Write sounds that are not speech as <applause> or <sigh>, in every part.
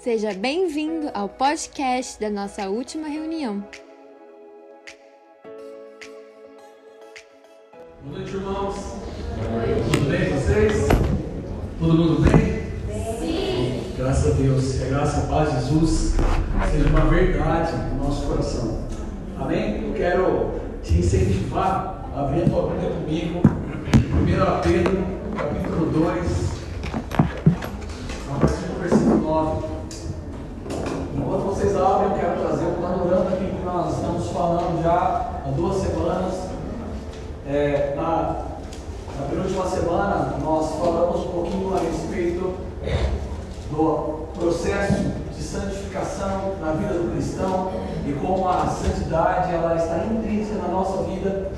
Seja bem-vindo ao podcast da nossa última reunião. Boa noite, irmãos. Tudo bem com vocês? Todo mundo bem? Sim. Graças a Deus. Que a graça a paz de Jesus seja uma verdade no nosso coração. Amém? Eu quero te incentivar a abrir a tua Bíblia comigo. 1 Pedro, capítulo 2, a partir do versículo 9. Enquanto vocês abrem, eu quero trazer um panorama aqui que nós estamos falando já há duas semanas. É, na, na penúltima semana, nós falamos um pouquinho a respeito do processo de santificação na vida do cristão e como a santidade ela está intrínseca na nossa vida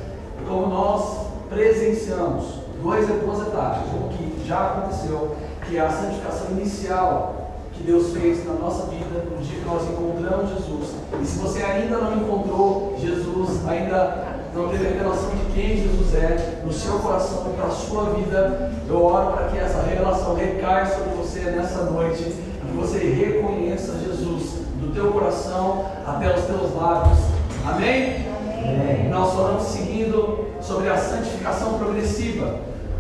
como nós presenciamos duas, duas etapas, o que já aconteceu, que é a santificação inicial que Deus fez na nossa vida no dia que nós encontramos Jesus. E se você ainda não encontrou Jesus, ainda não teve a revelação de quem Jesus é no seu coração e para a sua vida, eu oro para que essa revelação recaia sobre você nessa noite, que você reconheça Jesus do teu coração até os teus lábios. Amém? Amém. Nós falamos seguindo sobre a santificação progressiva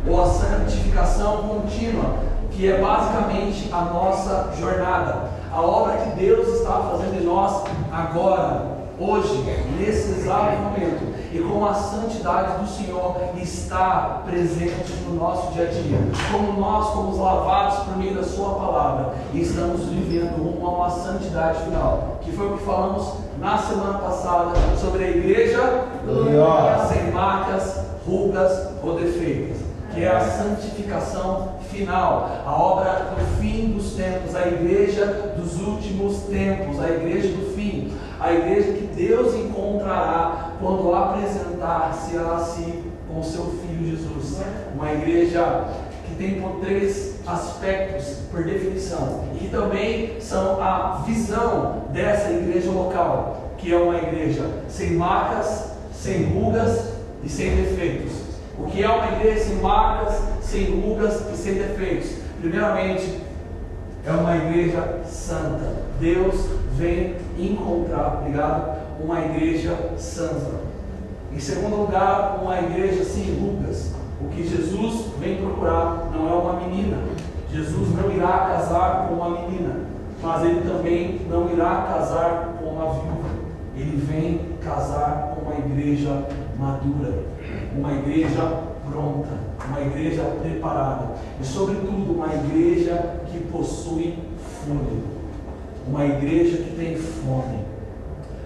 ou a santificação contínua, que é basicamente a nossa jornada, a obra que Deus está fazendo em nós agora, hoje, nesse exato momento, e como a santidade do Senhor está presente no nosso dia a dia, como nós fomos lavados por meio da Sua palavra. E estamos vivendo rumo a uma santidade final, que foi o que falamos na semana passada sobre a igreja sem marcas, rugas ou defeitos. Que é a santificação final, a obra do fim dos tempos, a igreja dos últimos tempos, a igreja do fim, a igreja que Deus encontrará apresentar-se a si com o seu Filho Jesus. Uma igreja que tem por três aspectos, por definição, e que também são a visão dessa igreja local, que é uma igreja sem marcas, sem rugas e sem defeitos o que é uma igreja sem marcas, sem rugas e sem defeitos? Primeiramente, é uma igreja santa. Deus vem encontrar, obrigado, uma igreja santa. Em segundo lugar, uma igreja sem rugas. O que Jesus vem procurar não é uma menina. Jesus não irá casar com uma menina, mas ele também não irá casar com uma viúva. Ele vem casar com uma igreja madura uma igreja pronta, uma igreja preparada e, sobretudo, uma igreja que possui fome, uma igreja que tem fome,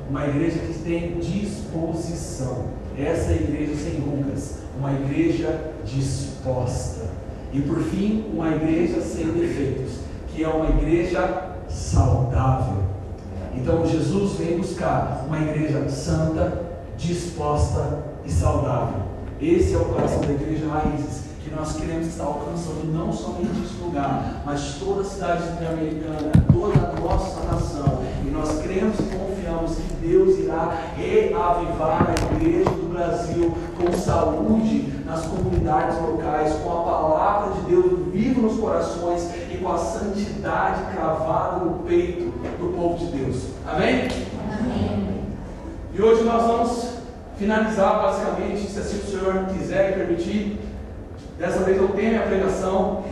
uma igreja que tem disposição. Essa é a igreja sem rugas, uma igreja disposta. E por fim, uma igreja sem defeitos, que é uma igreja saudável. Então Jesus vem buscar uma igreja santa, disposta e saudável. Esse é o coração da igreja Raízes, que nós queremos estar alcançando não somente esse lugar, mas toda a cidade interamericana, toda a nossa nação. E nós cremos e confiamos que Deus irá reavivar a igreja do Brasil com saúde nas comunidades locais, com a palavra de Deus viva nos corações e com a santidade cravada no peito do povo de Deus. Amém? Amém. E hoje nós vamos finalizar basicamente, se assim o Senhor quiser e permitir. Dessa vez eu tenho a pregação.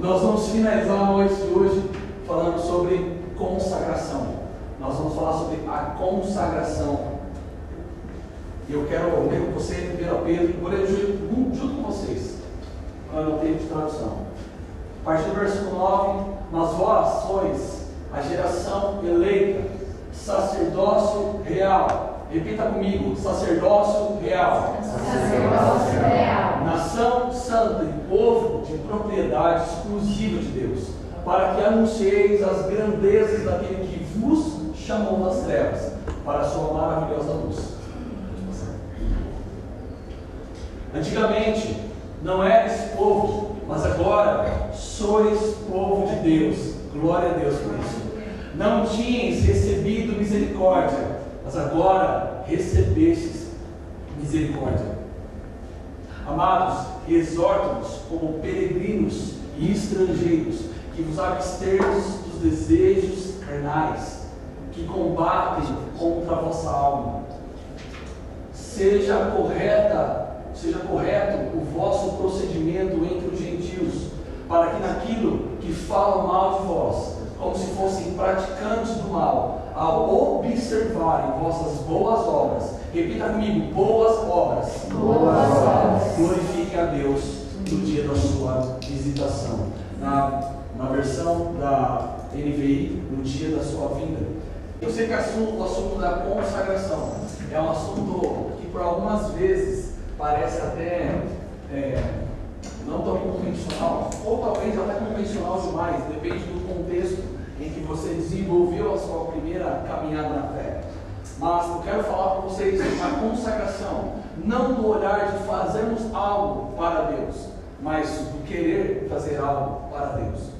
Nós vamos finalizar a noite de hoje falando sobre consagração. Nós vamos falar sobre a consagração. E eu quero ler com você em 1 Pedro, vou ler junto, junto com vocês, para não ter de tradução. A partir do versículo 9, mas vós sois a geração eleita sacerdócio real. Repita comigo: sacerdócio real. Sacerdócio real. Nação santa e povo de propriedade exclusiva de Deus, para que anuncieis as grandezas daquele que vos chamou das trevas para a sua maravilhosa luz. Antigamente não era esse povo, mas agora sois povo de Deus. Glória a Deus por isso não tinhas recebido misericórdia, mas agora recebestes misericórdia. Amados, exorto-nos como peregrinos e estrangeiros que vos absterdes dos desejos carnais, que combatem contra a vossa alma. Seja correta, seja correto o vosso procedimento entre os gentios, para que naquilo que falam mal de vós, como se fossem praticantes do mal, ao observarem vossas boas obras, repita comigo, boas obras, boas obras, glorifique a Deus no dia da sua visitação. Na, na versão da NVI, no dia da sua vinda. Eu sei que o assunto, o assunto da consagração é um assunto que por algumas vezes parece até é, não tão convencional, ou talvez até convencional demais, depende do contexto em que você desenvolveu a sua primeira caminhada na fé. Mas eu quero falar para vocês a consagração, não do olhar de fazermos algo para Deus, mas do querer fazer algo para Deus.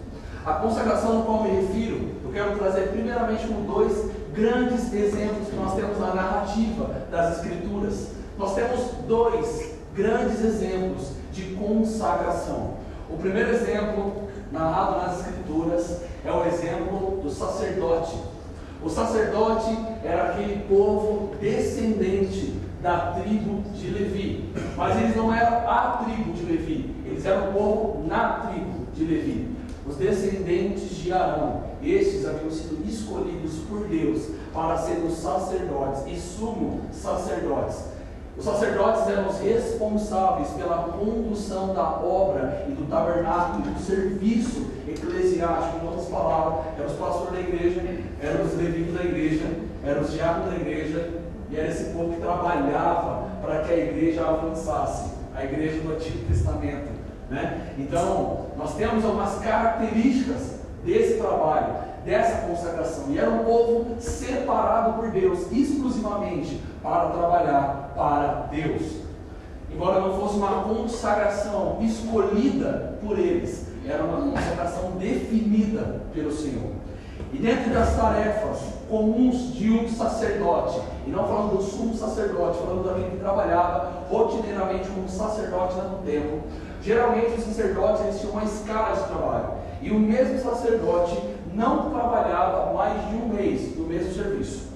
A consagração no qual me refiro, eu quero trazer primeiramente com dois grandes exemplos que nós temos na narrativa das Escrituras. Nós temos dois grandes exemplos de consagração. O primeiro exemplo, narrado nas Escrituras, é o exemplo do sacerdote. O sacerdote era aquele povo descendente da tribo de Levi. Mas eles não eram a tribo de Levi, eles eram o povo na tribo de Levi. Os descendentes de Arão, estes haviam sido escolhidos por Deus para serem os sacerdotes e sumo sacerdotes. Os sacerdotes eram os responsáveis pela condução da obra e do tabernáculo do serviço eclesiástico. Em outras palavras, eram os pastores da igreja, eram os levitas da igreja, eram os diáconos da igreja, e era esse povo que trabalhava para que a igreja avançasse a igreja do Antigo Testamento. Né? Então, nós temos algumas características desse trabalho, dessa consagração. E era um povo separado por Deus, exclusivamente para trabalhar para Deus. Embora não fosse uma consagração escolhida por eles, era uma consagração definida pelo Senhor. E dentro das tarefas comuns de um sacerdote, e não falando do sumo sacerdote, falando daquele que trabalhava rotineiramente como sacerdote no templo, geralmente os sacerdotes eles tinham uma escala de trabalho. E o mesmo sacerdote não trabalhava mais de um mês no mesmo serviço.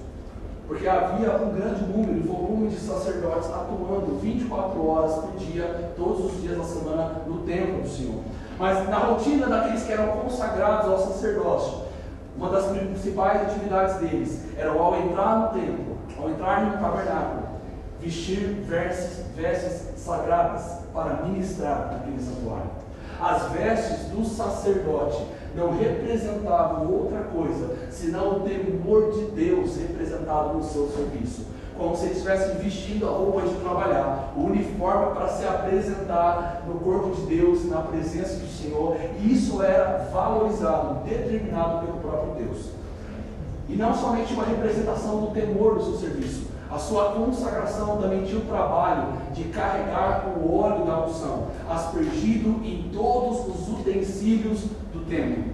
Porque havia um grande número, volume de sacerdotes atuando 24 horas por dia, todos os dias da semana, no templo do Senhor. Mas na rotina daqueles que eram consagrados ao sacerdócio, uma das principais atividades deles era ao entrar no templo, ao entrar no tabernáculo, vestir vestes, vestes sagradas para ministrar naquele santuário. As vestes do sacerdote não representavam outra coisa senão o temor de Deus representado no seu serviço. Como se eles estivessem vestindo a roupa de trabalhar, o uniforme para se apresentar no corpo de Deus, na presença do Senhor, e isso era valorizado, determinado pelo próprio Deus. E não somente uma representação do temor do seu serviço, a sua consagração também tinha o trabalho de carregar o óleo da unção, aspergido em todos os utensílios do templo.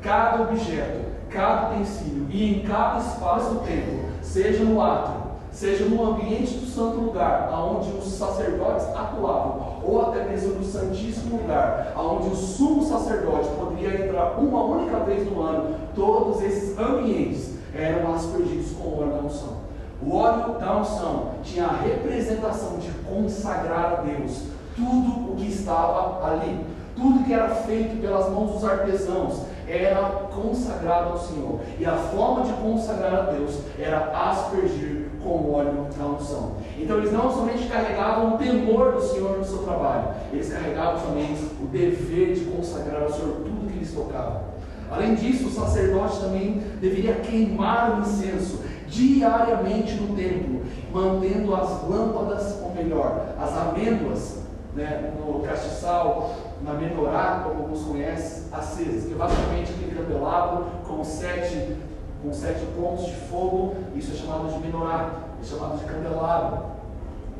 Cada objeto, cada utensílio e em cada espaço do templo, seja no átrio, seja no ambiente do santo lugar, aonde os sacerdotes atuavam, ou até mesmo no santíssimo lugar, aonde o sumo sacerdote poderia entrar uma única vez no ano, todos esses ambientes eram aspergidos com o óleo da unção. O óleo da unção tinha a representação de consagrar a Deus tudo o que estava ali. Tudo que era feito pelas mãos dos artesãos era consagrado ao Senhor. E a forma de consagrar a Deus era aspergir com o óleo da unção. Então eles não somente carregavam o temor do Senhor no seu trabalho, eles carregavam também o dever de consagrar ao Senhor tudo que lhes tocava. Além disso, o sacerdote também deveria queimar o incenso diariamente no templo, mantendo as lâmpadas, ou melhor, as amêndoas, né, no castiçal, na menorá, como alguns conhecem, acesas, que é basicamente aquele candelabro com sete, com sete pontos de fogo, isso é chamado de menorá, é chamado de candelabro.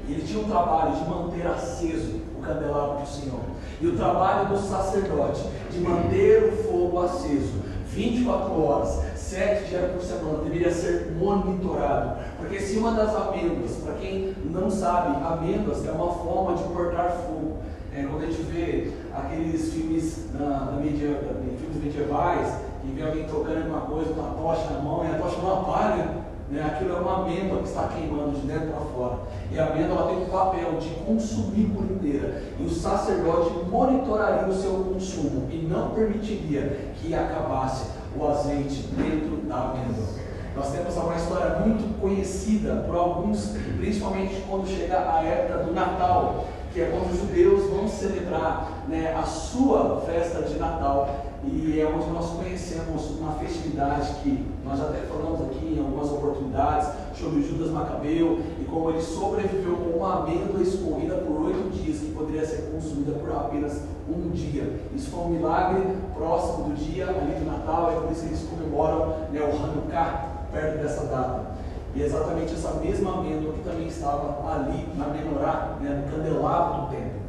E ele tinha um trabalho de manter aceso o candelabro do Senhor. E o trabalho do sacerdote de manter o fogo aceso 24 horas, sete dias por semana, deveria ser monitorado. Porque se uma das amêndoas, para quem não sabe, amêndoas é uma forma de cortar fogo. É, quando a gente vê aqueles filmes na, na media, filmes medievais, e vê alguém tocando alguma coisa com uma tocha na mão e a tocha não apaga, né? aquilo é uma amêndoa que está queimando de dentro para fora. E a amêndoa tem o papel de consumir por inteira. E o sacerdote monitoraria o seu consumo e não permitiria que acabasse o azeite dentro da amêndoa. Nós temos uma história muito conhecida por alguns, principalmente quando chega a época do Natal, que é quando os judeus vão celebrar né, a sua festa de Natal. E é onde nós conhecemos uma festividade que nós até falamos aqui em algumas oportunidades sobre Judas Macabeu como ele sobreviveu com uma amêndoa escorrida por oito dias, que poderia ser consumida por apenas um dia. Isso foi um milagre próximo do dia ali do Natal, é por isso que eles comemoram né, o Hanukkah perto dessa data. E é exatamente essa mesma amêndoa que também estava ali na menorá, né, no candelabro do templo.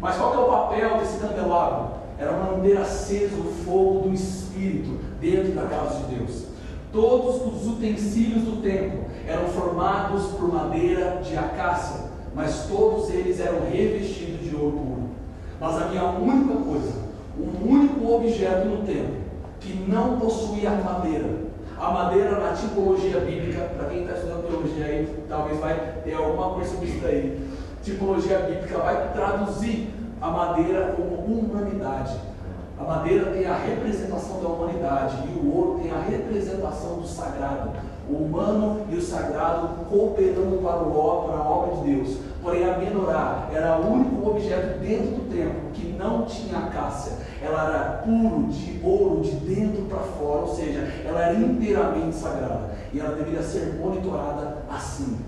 Mas qual é o papel desse candelabro? Era manter aceso o fogo do Espírito dentro da casa de Deus. Todos os utensílios do templo eram formados por madeira de acácia, mas todos eles eram revestidos de ouro puro. Mas havia uma única coisa, um único objeto no templo que não possuía madeira, a madeira na tipologia bíblica, para quem está estudando teologia aí, talvez vai ter alguma coisa sobre isso daí. Tipologia bíblica vai traduzir a madeira como humanidade. A madeira tem a representação da humanidade e o ouro tem a representação do sagrado. O humano e o sagrado cooperando para, o, para a obra de Deus. Porém, a menorá era o único objeto dentro do templo que não tinha acácia. Ela era puro de ouro de dentro para fora, ou seja, ela era inteiramente sagrada. E ela deveria ser monitorada assim.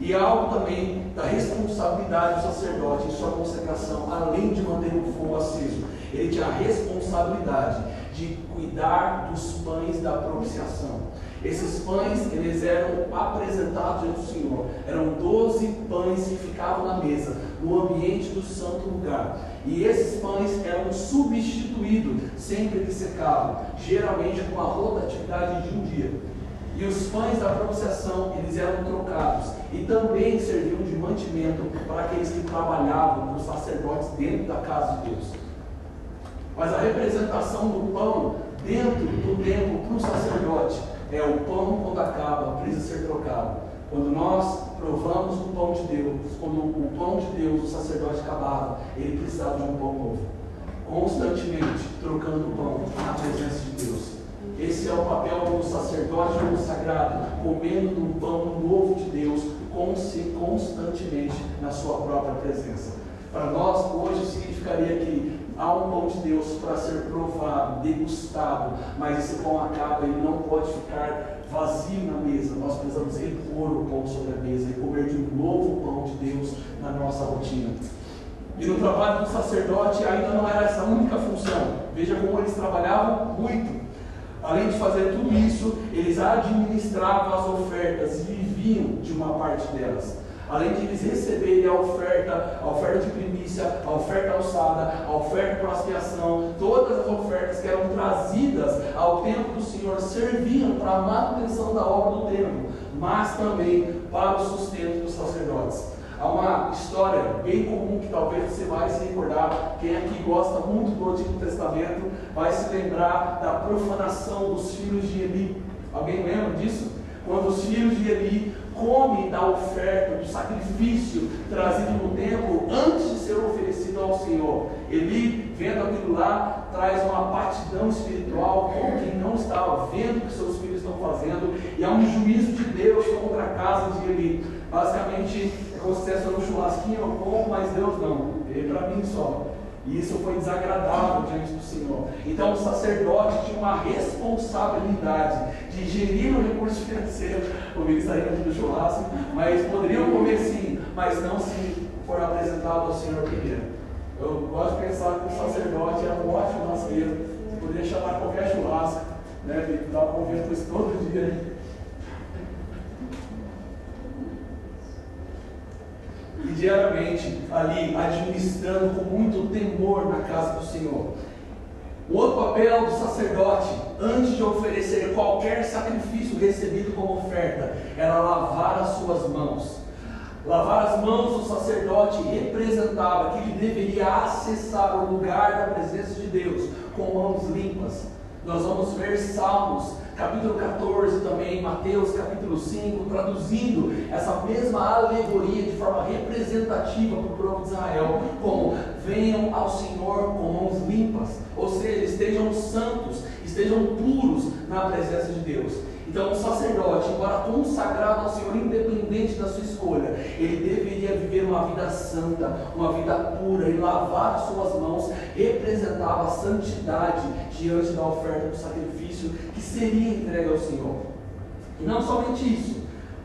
E é algo também da responsabilidade do sacerdote em sua consagração, além de manter o fogo aceso. Ele tinha a responsabilidade de cuidar dos pães da propiciação. Esses pães, eles eram apresentados do Senhor. Eram doze pães que ficavam na mesa, no ambiente do santo lugar. E esses pães eram substituídos sempre que secavam, geralmente com a rotatividade de um dia. E os pães da propiciação, eles eram trocados e também serviam de mantimento para aqueles que trabalhavam, os sacerdotes dentro da casa de Deus. Mas a representação do pão dentro do templo para o sacerdote é o pão quando acaba, precisa ser trocado. Quando nós provamos o pão de Deus, quando o pão de Deus, o sacerdote acabava, ele precisava de um pão novo. Constantemente trocando o pão na presença de Deus. Esse é o papel do sacerdote consagrado, comendo do pão novo de Deus constantemente na sua própria presença. Para nós, hoje, significaria que há um pão de Deus para ser provado, degustado, mas esse pão acaba e não pode ficar vazio na mesa. Nós precisamos repor o pão sobre a mesa e comer de um novo pão de Deus na nossa rotina. E no trabalho do sacerdote ainda não era essa única função. Veja como eles trabalhavam muito. Além de fazer tudo isso, eles administravam as ofertas e viviam de uma parte delas. Além de eles receberem a oferta, a oferta de primícia, a oferta alçada, a oferta para expiação, todas as ofertas que eram trazidas ao templo do Senhor serviam para a manutenção da obra do templo, mas também para o sustento dos sacerdotes. Há uma história bem comum que talvez você vai se recordar. Quem aqui gosta muito do Antigo Testamento vai se lembrar da profanação dos filhos de Eli. Alguém lembra disso? Quando os filhos de Eli comem da oferta, do sacrifício trazido no templo antes de ser oferecido ao Senhor. Eli, vendo aquilo lá, traz uma partidão espiritual com quem não estava vendo o que seus filhos estão fazendo, e há um juízo de Deus contra a casa de Eli. Basicamente, é como se estivesse no churrasquinho, eu como, mas Deus não. Ele para mim só. E isso foi desagradável diante do Senhor. Então o sacerdote tinha uma responsabilidade de gerir o recurso financeiro. O ministério do churrasco, mas poderiam comer sim, mas não se for apresentado ao Senhor primeiro. Eu gosto de pensar que o sacerdote era um ótimo churrasqueiro. Poderia chamar qualquer churrasco, né? Estava convivendo isso todo dia. E diariamente ali administrando com muito temor na casa do Senhor. O outro papel do sacerdote, antes de oferecer qualquer sacrifício recebido como oferta, era lavar as suas mãos. Lavar as mãos do sacerdote representava que ele deveria acessar o lugar da presença de Deus com mãos limpas. Nós vamos ver Salmos, capítulo 14 também, Mateus capítulo 5, traduzindo essa mesma alegoria de forma representativa para o povo de Israel, como venham ao Senhor com mãos limpas, ou seja, estejam santos, estejam puros na presença de Deus. Então, o sacerdote, embora consagrado ao Senhor, independente da sua escolha, ele deveria viver uma vida santa, uma vida pura, e lavar suas mãos representava a santidade diante da oferta do sacrifício que seria entregue ao Senhor. E não somente isso,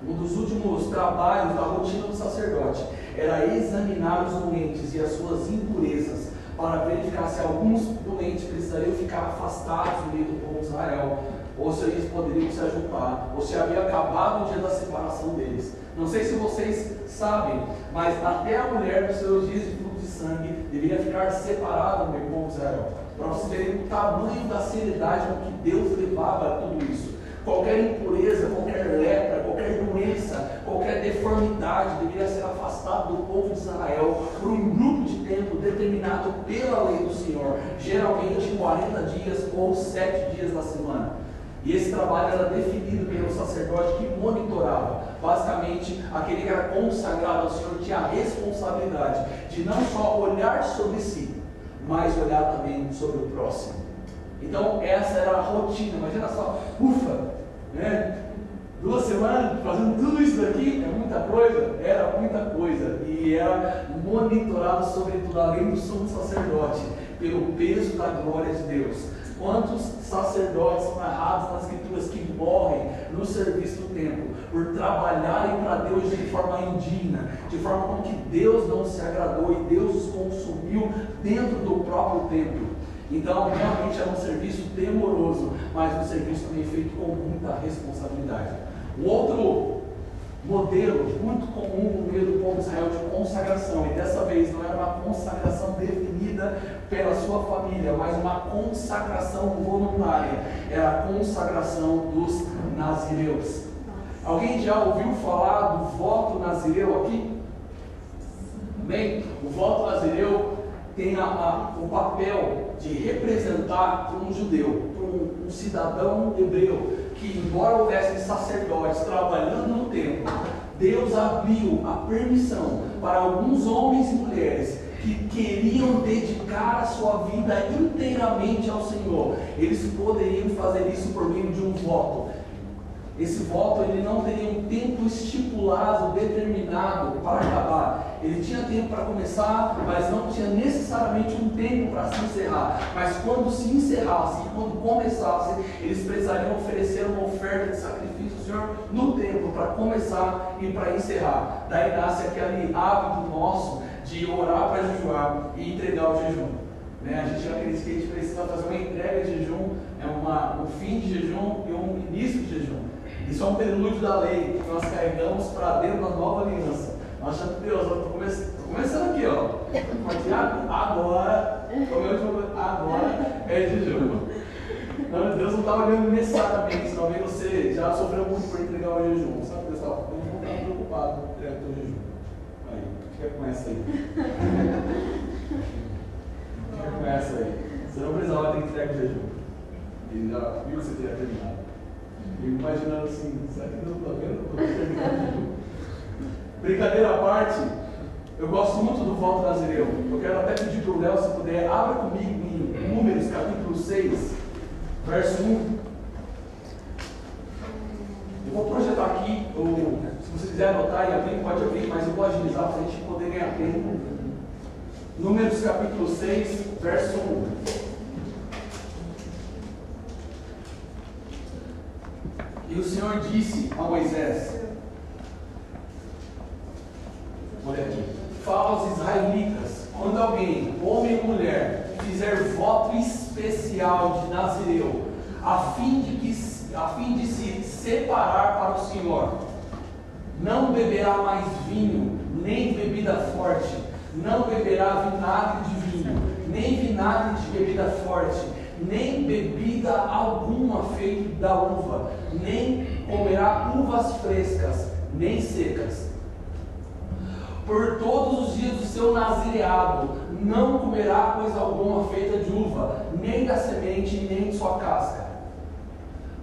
um dos últimos trabalhos da rotina do sacerdote era examinar os doentes e as suas impurezas para verificar se alguns doentes precisariam ficar afastados do meio do povo de Israel ou se eles poderiam se ajuntar, ou se havia acabado o dia da separação deles. Não sei se vocês sabem, mas até a mulher dos seus dias de fluxo de sangue deveria ficar separada do povo de Israel, para vocês verem o tamanho da seriedade com que Deus levava tudo isso. Qualquer impureza, qualquer lepra, qualquer doença, qualquer deformidade deveria ser afastado do povo de Israel por um grupo de tempo determinado pela lei do Senhor, geralmente 40 dias ou 7 dias da semana. E esse trabalho era definido pelo sacerdote que monitorava. Basicamente, aquele que era consagrado ao Senhor tinha a responsabilidade de não só olhar sobre si, mas olhar também sobre o próximo. Então, essa era a rotina. Imagina só, ufa, né? Duas semanas fazendo tudo isso daqui é muita coisa, era muita coisa. E era monitorado, sobretudo, além do sumo sacerdote, pelo peso da glória de Deus. Quantos sacerdotes são narrados nas escrituras que morrem no serviço do templo por trabalharem para Deus de forma indigna, de forma com que Deus não se agradou e Deus os consumiu dentro do próprio templo. Então, realmente era um serviço temoroso, mas um serviço também feito com muita responsabilidade. O outro modelo muito comum no meio do povo de Israel de consagração, e dessa vez não era uma consagração definida pela sua família, mas uma consagração voluntária, era a consagração dos nazireus. Alguém já ouviu falar do voto nazireu aqui? Bem, o voto nazireu tem a, a, o papel de representar para um judeu, para um, um cidadão hebreu, que, embora houvessem sacerdotes trabalhando no templo, Deus abriu a permissão para alguns homens e mulheres que queriam dedicar a sua vida inteiramente ao Senhor. Eles poderiam fazer isso por meio de um voto. Esse voto ele não teria um tempo estipulado, determinado para acabar. Ele tinha tempo para começar, mas não tinha necessariamente um tempo para se encerrar. Mas quando se encerrasse quando começasse, eles precisariam oferecer uma oferta de sacrifício ao Senhor no tempo para começar e para encerrar. Daí nasce aquele hábito nosso de orar para jejuar e entregar o jejum. Né? A gente acredita que a gente precisa fazer uma entrega de jejum, é uma, um fim de jejum e um início de jejum. Isso é um prelúdio da lei que nós carregamos para dentro da nova aliança. Nós achamos, Deus, eu estou começando aqui, ó. Agora, agora é jejum. Não, Deus não está olhando necessariamente, talvez você já sofreu muito por entregar o jejum. Sabe, pessoal? Eu não está preocupado com entregar o jejum. Aí, fica com essa aí. Fica com essa aí. Você não precisava ter entregue o jejum. Ele já viu que você teria terminado. Fico imaginando assim, será que Deus está vendo? Brincadeira à parte, eu gosto muito do voto nazireu. Eu quero até pedir para o Léo, se puder, abra comigo em Números capítulo 6, verso 1. Eu vou projetar aqui, ou se você quiser anotar e abrir, pode abrir, mas eu vou agilizar para a gente poder ganhar tempo. Números capítulo 6, verso 1. E o Senhor disse a Moisés: Olha aqui, fala aos israelitas: quando alguém, homem ou mulher, fizer voto especial de Nazireu, a fim de, que, a fim de se separar para o Senhor, não beberá mais vinho, nem bebida forte, não beberá vinagre de vinho, nem vinagre de bebida forte nem bebida alguma feita da uva, nem comerá uvas frescas, nem secas. Por todos os dias do seu nazireado, não comerá coisa alguma feita de uva, nem da semente, nem de sua casca.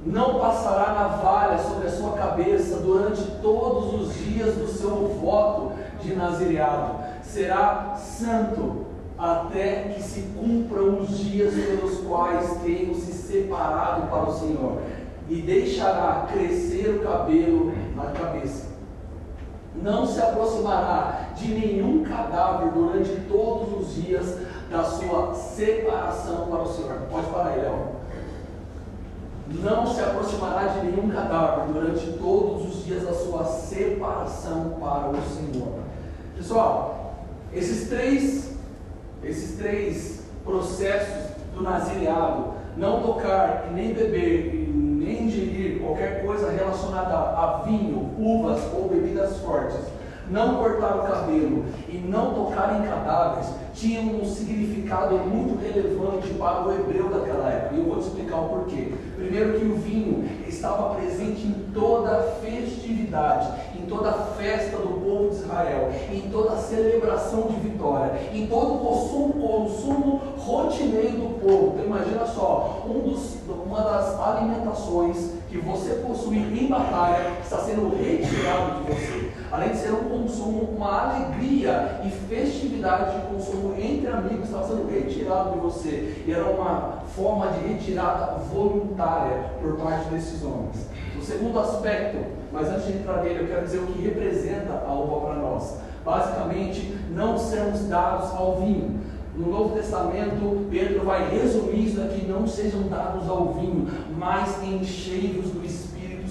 Não passará navalha sobre a sua cabeça durante todos os dias do seu voto de nazireado. Será santo até que se cumpram os dias pelos quais tenho se separado para o Senhor, e deixará crescer o cabelo na cabeça. Não se aproximará de nenhum cadáver durante todos os dias da sua separação para o Senhor. Pode parar aí, Léo. Não se aproximará de nenhum cadáver durante todos os dias da sua separação para o Senhor. Pessoal, esses três esses três processos do nazireado, não tocar e nem beber e nem ingerir qualquer coisa relacionada a vinho, uvas ou bebidas fortes, não cortar o cabelo e não tocar em cadáveres, tinham um significado muito relevante para o hebreu daquela época. E eu vou te explicar o porquê. Primeiro que o vinho estava presente em toda festividade, toda festa do povo de Israel, em toda celebração de vitória, em todo consumo, consumo rotineiro do povo. Então imagina só, um dos, uma das alimentações que você possui em batalha está sendo retirado de você. Além de ser um consumo, uma alegria e festividade de consumo entre amigos, estava sendo retirado de você. E era uma forma de retirada voluntária por parte desses homens. O segundo aspecto, mas antes de entrar nele, eu quero dizer o que representa a uva para nós. Basicamente, não sermos dados ao vinho. No Novo Testamento, Pedro vai resumir isso aqui: não sejam dados ao vinho, mas encheios do Espírito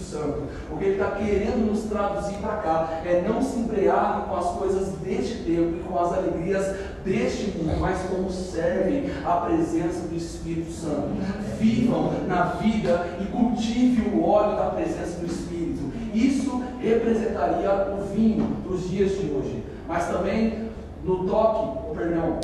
Santo. O que ele está querendo nos traduzir para cá é não se embriaguem com as coisas deste tempo e com as alegrias deste mundo, mas como servem a presença do Espírito Santo. Vivam na vida e cultivem o óleo da presença do Espírito. Isso representaria o vinho dos dias de hoje. Mas também no toque, perdão,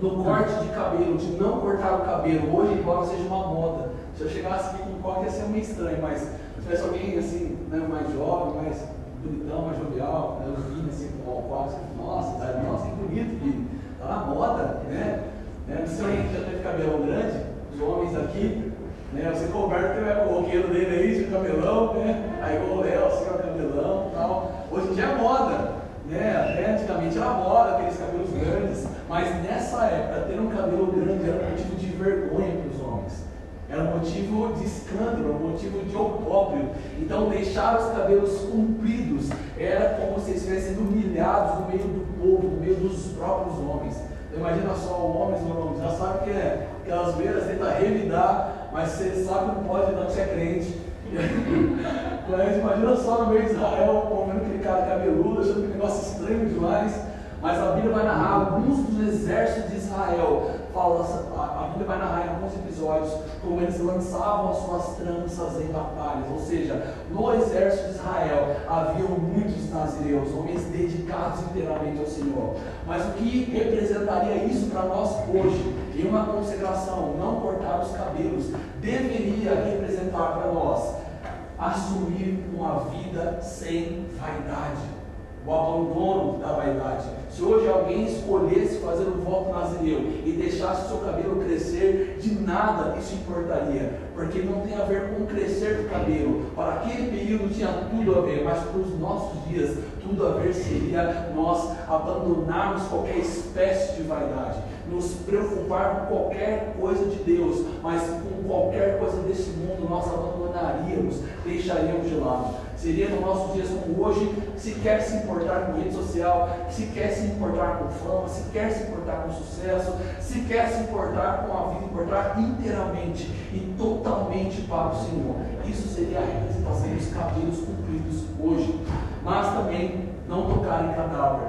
no corte de cabelo, de não cortar o cabelo, hoje, embora seja uma moda. Se eu chegasse aqui com corte ia ser meio estranho, mas tivesse alguém assim, né, mais jovem, mais bonitão, mais jovial, né, assim, com o assim, nossa, tá, nossa, que bonito, filho. Tá na moda, né? né? Já teve cabelão grande, os homens aqui, né? Você coberto tem o roqueiro dele aí, de cabelão, né? Aí o Léo, assim, o cabelão e tal. Hoje em dia é moda. Né? Até antigamente era moda aqueles cabelos grandes, mas nessa época ter um cabelo grande era motivo de vergonha era motivo de escândalo, motivo de opróbrio. Então deixar os cabelos compridos era como se estivessem sendo humilhados no meio do povo, no meio dos próprios homens. Imagina só o homem, homens já sabe que é aquelas beiras tenta revidar, mas você sabe que não pode não que é crente. <laughs> Mas imagina só no meio de Israel, comendo aquele cara cabeludo, achando que negócio estranho demais. Mas a Bíblia vai narrar alguns dos exércitos de Israel. Fala, a Bíblia vai narrar em alguns episódios como eles lançavam as suas tranças em batalhas. Ou seja, no exército de Israel haviam muitos nazireus, homens dedicados inteiramente ao Senhor. Mas o que representaria isso para nós hoje? Em uma consagração, não cortar os cabelos, deveria representar para nós assumir uma vida sem vaidade, o abandono da vaidade. Se hoje alguém escolhesse fazer um voto nazireu e deixasse seu cabelo crescer, de nada isso importaria, porque não tem a ver com crescer do cabelo. Para aquele período tinha tudo a ver, mas para os nossos dias, tudo a ver seria nós abandonarmos qualquer espécie de vaidade nos preocupar com qualquer coisa de Deus, mas com qualquer coisa desse mundo nós abandonaríamos, deixaríamos de lado. Seria no nossos dias como hoje, se quer se importar com rede social, se quer se importar com fama, se quer se importar com sucesso, se quer se importar com a vida, importar inteiramente e totalmente para o Senhor. Isso seria a representação dos cabelos cumpridos hoje. Mas também não tocar em cadáver.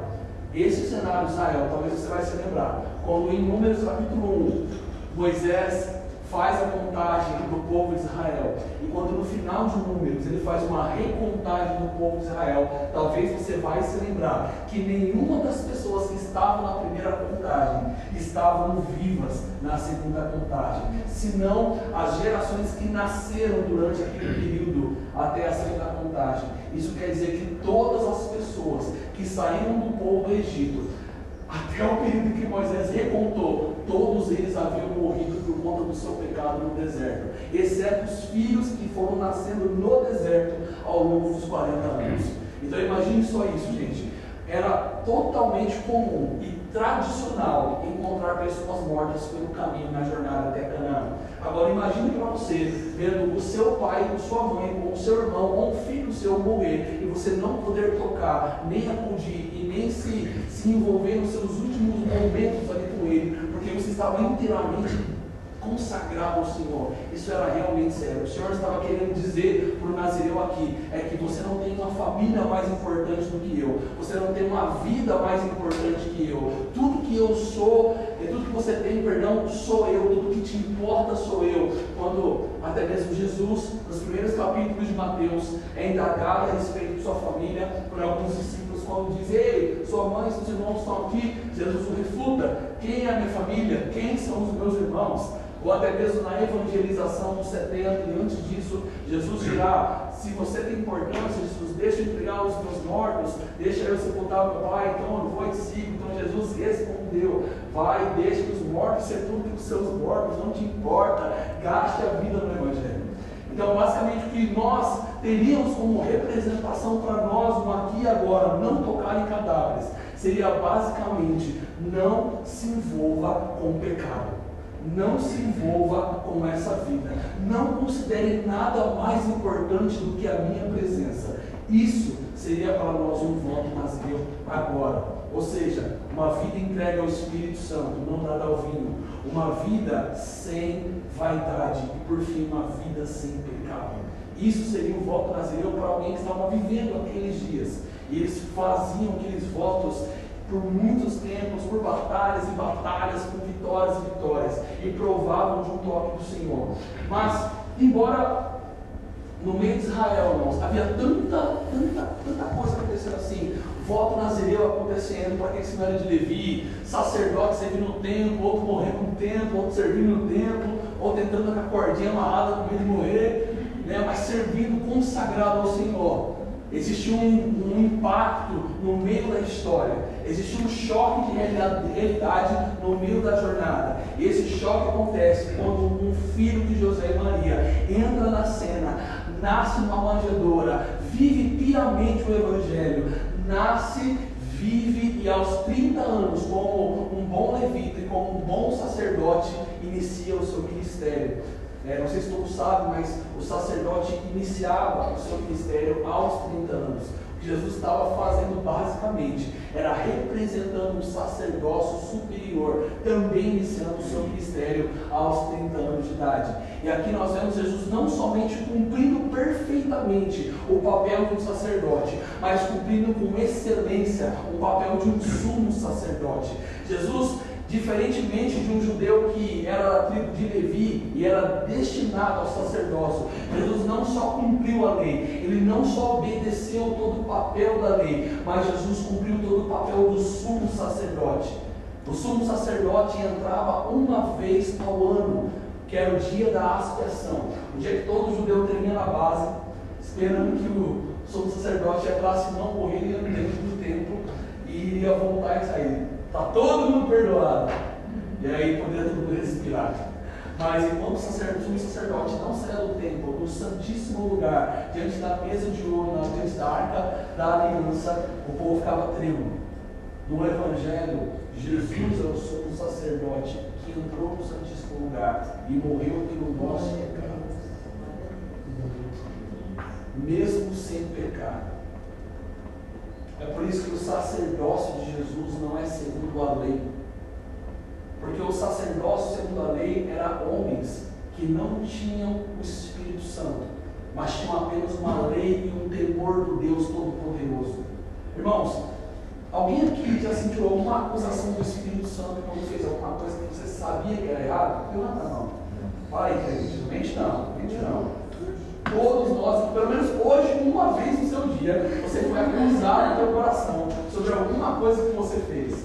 Esse cenário Israel, talvez você vai se lembrar, quando em Números capítulo 1, Moisés faz a contagem do povo de Israel, e quando no final de números ele faz uma recontagem do povo de Israel, talvez você vai se lembrar que nenhuma das pessoas que estavam na primeira contagem estavam vivas na segunda contagem, senão as gerações que nasceram durante aquele período até a segunda contagem. Isso quer dizer que todas as pessoas que saíram do povo do Egito até o período em que Moisés recontou, todos eles haviam morrido conta do seu pecado no deserto, exceto os filhos que foram nascendo no deserto ao longo dos 40 anos. Então imagine só isso, gente. Era totalmente comum e tradicional encontrar pessoas mortas pelo caminho na jornada até Canaã. Agora imagine para você vendo o seu pai, ou sua mãe, ou seu irmão, ou um filho seu morrer e você não poder tocar, nem acudir e nem se, se envolver nos seus últimos momentos ali com ele, porque você estava inteiramente consagrado ao Senhor. Isso era realmente sério. O Senhor estava querendo dizer para o Nazireu aqui: é que você não tem uma família mais importante do que eu, você não tem uma vida mais importante que eu. Tudo que eu sou, tudo que você tem, perdão, sou eu. Tudo que te importa sou eu. Quando até mesmo Jesus, nos primeiros capítulos de Mateus, é indagado a respeito de sua família por alguns discípulos, quando diz: Ei, sua mãe e seus irmãos estão aqui. Jesus o refuta: Quem é a minha família? Quem são os meus irmãos? Ou até mesmo na evangelização dos 70, e antes disso, Jesus dirá: se você tem importância, Jesus, deixa eu entregar os meus mortos, deixa eu sepultar meu pai, então eu vou e sigo. Então Jesus respondeu: vai, deixa os mortos que os seus mortos, não te importa, gaste a vida no Evangelho. Então, basicamente, o que nós teríamos como representação para nós no aqui e agora, não tocar em cadáveres, seria basicamente não se envolva com o pecado. Não se envolva com essa vida. Não considere nada mais importante do que a minha presença. Isso seria para nós um voto nasceu agora. Ou seja, uma vida entregue ao Espírito Santo, não dada ao vinho. Uma vida sem vaidade. E por fim, uma vida sem pecado. Isso seria um voto nazireu para alguém que estava vivendo aqueles dias. E eles faziam aqueles votos por muitos tempos, por batalhas e batalhas, com vitórias e vitórias, e provavam de um toque do Senhor. Mas, embora no meio de Israel, irmãos, havia tanta, tanta, tanta coisa acontecendo assim, voto nazireu acontecendo para quem se não era de Levi, sacerdote servindo no templo, outro morrendo no templo, outro servindo no templo, ou tentando com a cordinha amarrada com medo de morrer, né, mas servindo consagrado ao Senhor. Existe um, um, impacto no meio da história, existe um choque de realidade no meio da jornada. E esse choque acontece quando um filho de José e Maria entra na cena, nasce numa manjedoura, vive piamente o Evangelho, nasce, vive e aos 30 anos, como um bom levita e como um bom sacerdote, inicia o seu ministério. É, não sei se todos sabem, mas o sacerdote iniciava o seu ministério aos 30 anos. Jesus estava fazendo basicamente era representando um sacerdócio superior, também iniciando o seu ministério aos 30 anos de idade. E aqui nós vemos Jesus não somente cumprindo perfeitamente o papel de um sacerdote, mas cumprindo com excelência o papel de um sumo sacerdote. Jesus Diferentemente de um judeu que era da tribo de Levi e era destinado ao sacerdócio, Jesus não só cumpriu a lei, ele não só obedeceu todo o papel da lei, mas Jesus cumpriu todo o papel do sumo sacerdote. O sumo sacerdote entrava uma vez ao ano, que era o dia da expiação, o dia que todo judeu termina na base, esperando que o sumo sacerdote entrasse e não morreria dentro do templo e iria voltar e sair. Está todo mundo perdoado. E aí poderia todo mundo respirar. Mas enquanto o sacerdote, o sacerdote não saia do templo, do santíssimo lugar, diante da mesa de ouro, diante da arca da aliança, o povo ficava trêmulo. No Evangelho, Jesus é o sumo sacerdote que entrou no santíssimo lugar e morreu pelo nosso pecado. Mesmo sem pecado. É por isso que o sacerdócio de Jesus não é segundo a lei. Porque o sacerdócio segundo a lei era homens que não tinham o Espírito Santo, mas tinham apenas uma lei e um temor do Deus Todo-Poderoso. Irmãos, alguém aqui já sentiu alguma acusação do Espírito Santo quando fez alguma coisa que você sabia que era errado? Levanta a mão. Para aí, crente, mente não, mente não. Todos nós, pelo menos hoje, uma vez no seu dia, você foi acusar no teu coração sobre alguma coisa que você fez.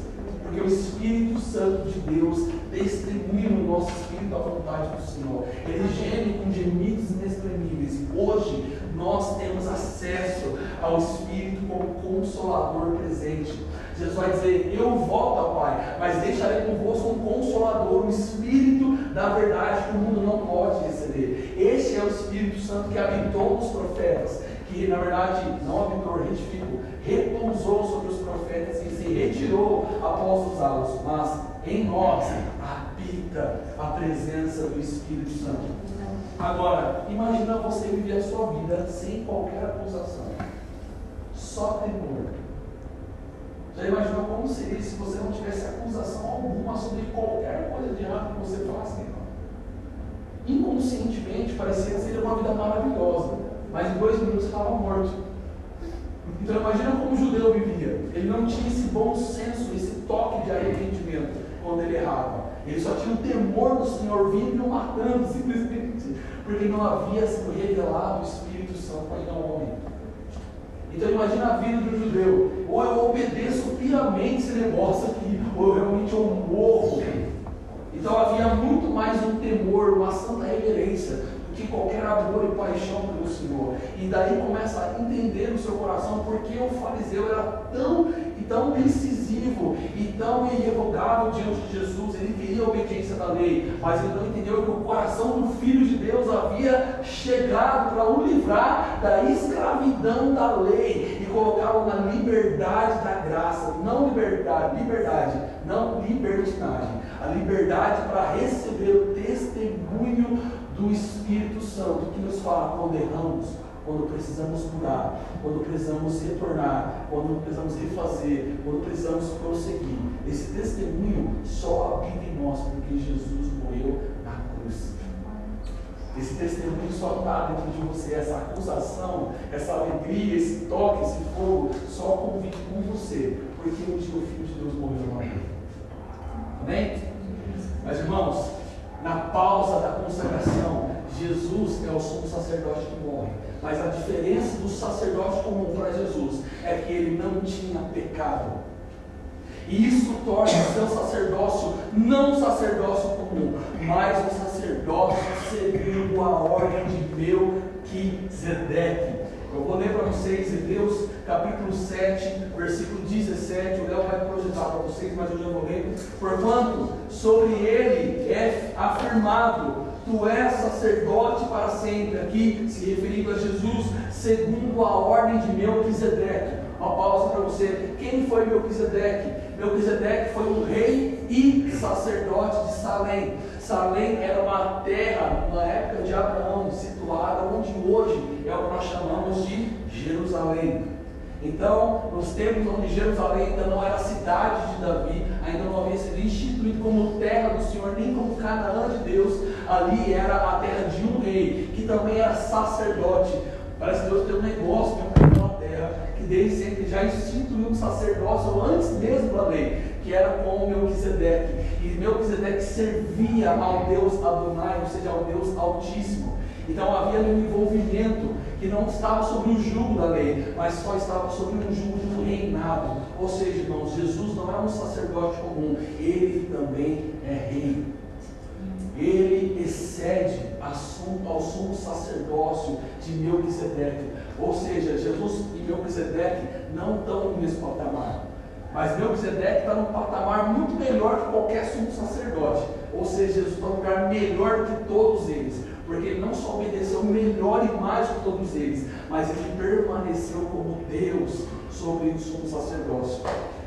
Porque o Espírito Santo de Deus testemunha no nosso espírito a vontade do Senhor. Ele geme com gemidos inexprimíveis. Hoje nós temos acesso ao Espírito como consolador presente. Jesus vai dizer: Eu volto ao Pai, mas deixarei convosco um consolador, o Espírito da verdade que o mundo não pode receber. Este é o Espírito Santo que habitou nos profetas, que na verdade não habitou, retificou, repousou sobre os profetas e se retirou após usá-los, mas em nós habita a presença do Espírito Santo. Agora, imagina você viver a sua vida sem qualquer acusação, só temor. Já imaginou como seria se você não tivesse acusação alguma sobre qualquer coisa de errado que você faça? Inconscientemente parecia ser uma vida maravilhosa, mas em dois minutos estava morto. Então imagina como o judeu vivia. Ele não tinha esse bom senso, esse toque de arrependimento quando ele errava. Ele só tinha o temor do Senhor vindo e o matando <laughs> simplesmente, porque não havia sido revelado o Espírito Santo ainda ao homem. Então imagina a vida do judeu. Ou eu obedeço piamente esse negócio aqui, ou eu realmente eu morro. Então havia muito mais um temor, uma santa reverência, do que qualquer amor e paixão pelo Senhor. E daí começa a entender no seu coração porque o fariseu era tão e tão decisivo e tão irrevogável diante de Jesus. Ele queria a obediência da lei, mas ele não entendeu que o coração do Filho de Deus havia chegado para o livrar da escravidão da lei e colocá-lo na liberdade da graça. Não liberdade, liberdade, não libertinagem. A liberdade para receber o testemunho do Espírito Santo que nos fala quando erramos, quando precisamos curar, quando precisamos retornar, quando precisamos refazer, quando precisamos prosseguir. Esse testemunho só habita em nós porque Jesus morreu na cruz. Esse testemunho só está dentro de você, essa acusação, essa alegria, esse toque, esse fogo, só convive com você, porque um dia o Filho de Deus morreu na cruz. Amém? Mas irmãos, na pausa da consagração, é o sumo sacerdote que morre. Mas a diferença do sacerdote comum para Jesus é que ele não tinha pecado. E isso torna o seu sacerdócio não um sacerdócio comum, mas um sacerdócio segundo a ordem de Melquisedeque. Eu vou ler para vocês Hebreus capítulo 7, versículo 17. O Léo vai projetar para vocês, mas eu já vou ler. Porquanto sobre ele é afirmado: Tu és sacerdote para sempre. Aqui se referindo a Jesus, segundo a ordem de Melquisedeque. Uma pausa para você. Quem foi Melquisedeque? Melquisedeque foi um rei e sacerdote de Salém. Salém era uma terra, na época de Abraão, situada onde hoje é o que nós chamamos de Jerusalém. Então, nos tempos onde Jerusalém ainda não era cidade de Davi, ainda não havia sido instituído como terra do Senhor, nem como Canaã de Deus, ali era a terra de um rei, que também era sacerdote. Parece que Deus tem um negócio com aquela terra, que desde sempre já instituiu um sacerdócio antes mesmo da lei, que era com Melquisedeque. E Melquisedeque servia ao Deus Adonai, ou seja, ao Deus Altíssimo. Então havia um envolvimento que não estava sobre o jugo da lei, mas só estava sobre um jugo de um reinado. Ou seja, irmãos, Jesus não é um sacerdote comum, ele também é rei. Ele excede ao sumo sacerdócio de Melquisedeque. Ou seja, Jesus e Melquisedeque não estão no mesmo patamar. Mas Melquisedeque está num patamar muito melhor que qualquer sumo sacerdote. Ou seja, Jesus está num lugar melhor que todos eles porque ele não só obedeceu melhor e mais que todos eles, mas ele permaneceu como Deus sobre o sumo sacerdócio.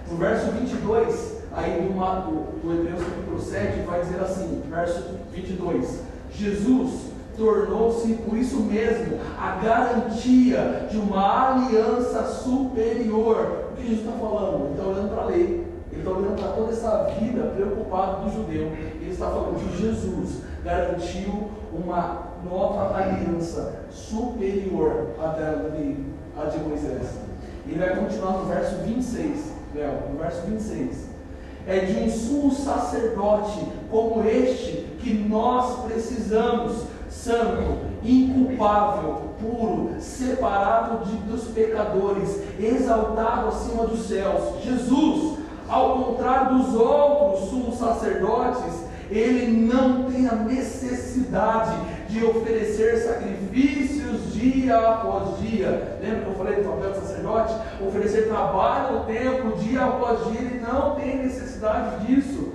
No verso 22, aí do, do, do Hebreus capítulo 7, vai dizer assim, verso 22, Jesus tornou-se, por isso mesmo, a garantia de uma aliança superior. O que Jesus está falando? Ele está olhando para a lei, ele está olhando para toda essa vida preocupada do judeu. Ele está falando de Jesus, garantiu uma nova aliança superior à de, à de Moisés. Ele vai continuar no verso 26, Léo, no verso 26. É de um sumo sacerdote como este que nós precisamos santo, inculpável, puro, separado de, dos pecadores, exaltado acima dos céus. Jesus, ao contrário dos outros sumos sacerdotes, ele não tem a necessidade de oferecer dia após dia. Lembra que eu falei do papel do sacerdote? Oferecer trabalho no templo dia após dia, ele não tem necessidade disso.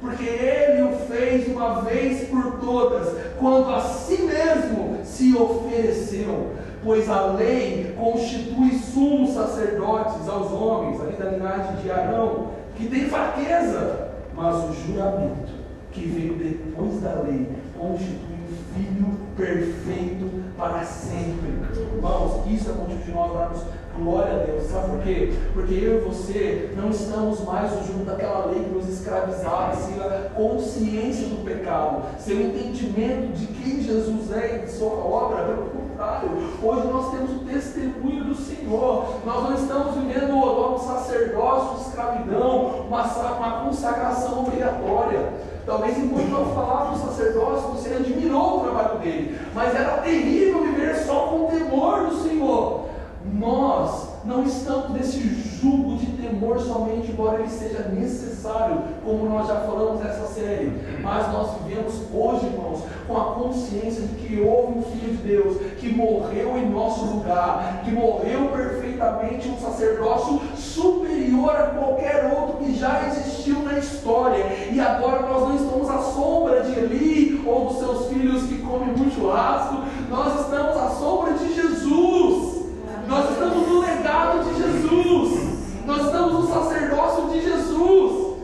Porque ele o fez uma vez por todas, quando a si mesmo se ofereceu. Pois a lei constitui sumos sacerdotes aos homens, ali da linhagem de Arão, que tem fraqueza, mas o juramento que veio depois da lei constitui filho perfeito para sempre. Irmãos, isso é motivo de nós darmos glória a Deus. Sabe por quê? Porque eu e você não estamos mais junto daquela lei que nos escravizava, sem a consciência do pecado, sem o entendimento de quem Jesus é e de sua obra. Pelo contrário, hoje nós temos o testemunho do Senhor. Nós não estamos vivendo um sacerdócio de escravidão, uma, uma consagração obrigatória. Talvez enquanto eu falava do sacerdócio, você admirou o trabalho dele, mas era terrível viver só com o temor do Senhor. Nós não estamos nesse jugo de temor somente, embora ele seja necessário, como nós já falamos nessa série. Mas nós vivemos hoje, irmãos, com a consciência de que houve um Filho de Deus que morreu em nosso lugar, que morreu perfeitamente um sacerdócio superior a qualquer outro que já existiu na história. E agora nós não estamos à sombra de Eli ou dos seus filhos que comem muito churrasco, nós estamos à sombra de Jesus. Nós estamos no legado de Jesus. Nós estamos no sacerdócio de Jesus.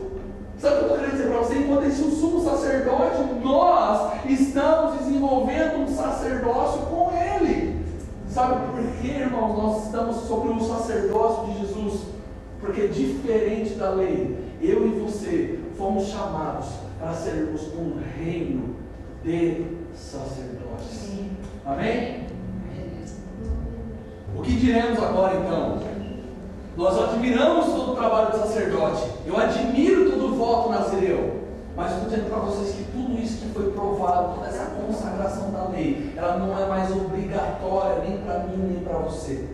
Sabe o que eu estou querendo dizer para você? Enquanto esse sumo sacerdote, nós estamos desenvolvendo um sacerdócio com Ele. Sabe por que, irmãos, nós estamos sobre o sacerdócio de Jesus? Porque diferente da lei, eu e você fomos chamados para sermos um reino de sacerdotes. Amém? O que diremos agora então? Nós admiramos todo o trabalho do sacerdote. Eu admiro todo o voto nazireu. Mas estou dizendo para vocês que tudo isso que foi provado, toda essa consagração da lei, ela não é mais obrigatória nem para mim nem para você.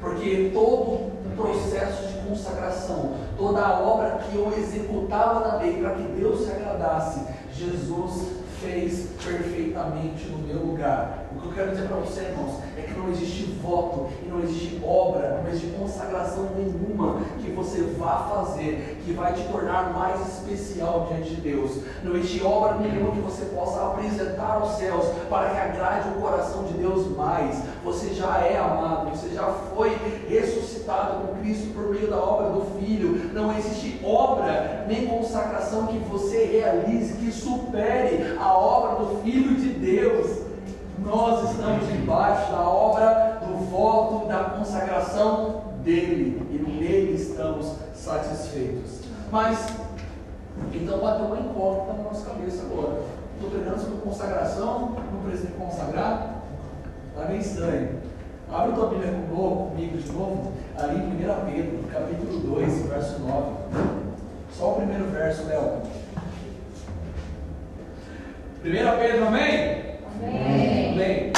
Porque todo o processo de consagração, toda a obra que eu executava na lei para que Deus se agradasse, Jesus fez perfeitamente no meu lugar. O que eu quero dizer para você, irmãos, não existe voto e não existe obra, não existe consagração nenhuma que você vá fazer que vai te tornar mais especial diante de Deus. Não existe obra nenhuma que você possa apresentar aos céus para que agrade o coração de Deus mais. Você já é amado, você já foi ressuscitado com Cristo por meio da obra do Filho. Não existe obra nem consagração que você realize que supere a obra do Filho de Deus nós estamos debaixo da obra do voto da consagração dele e nele estamos satisfeitos. Mas, então bateu uma incógnita na nossa cabeça agora. Estou pregando sobre consagração, não preciso me consagrar? Está meio estranho. Abre tua Bíblia comigo de novo, ali em 1 Pedro, capítulo 2, verso 9. Só o primeiro verso, Léo. 1 Pedro, amém? Amém. Amém.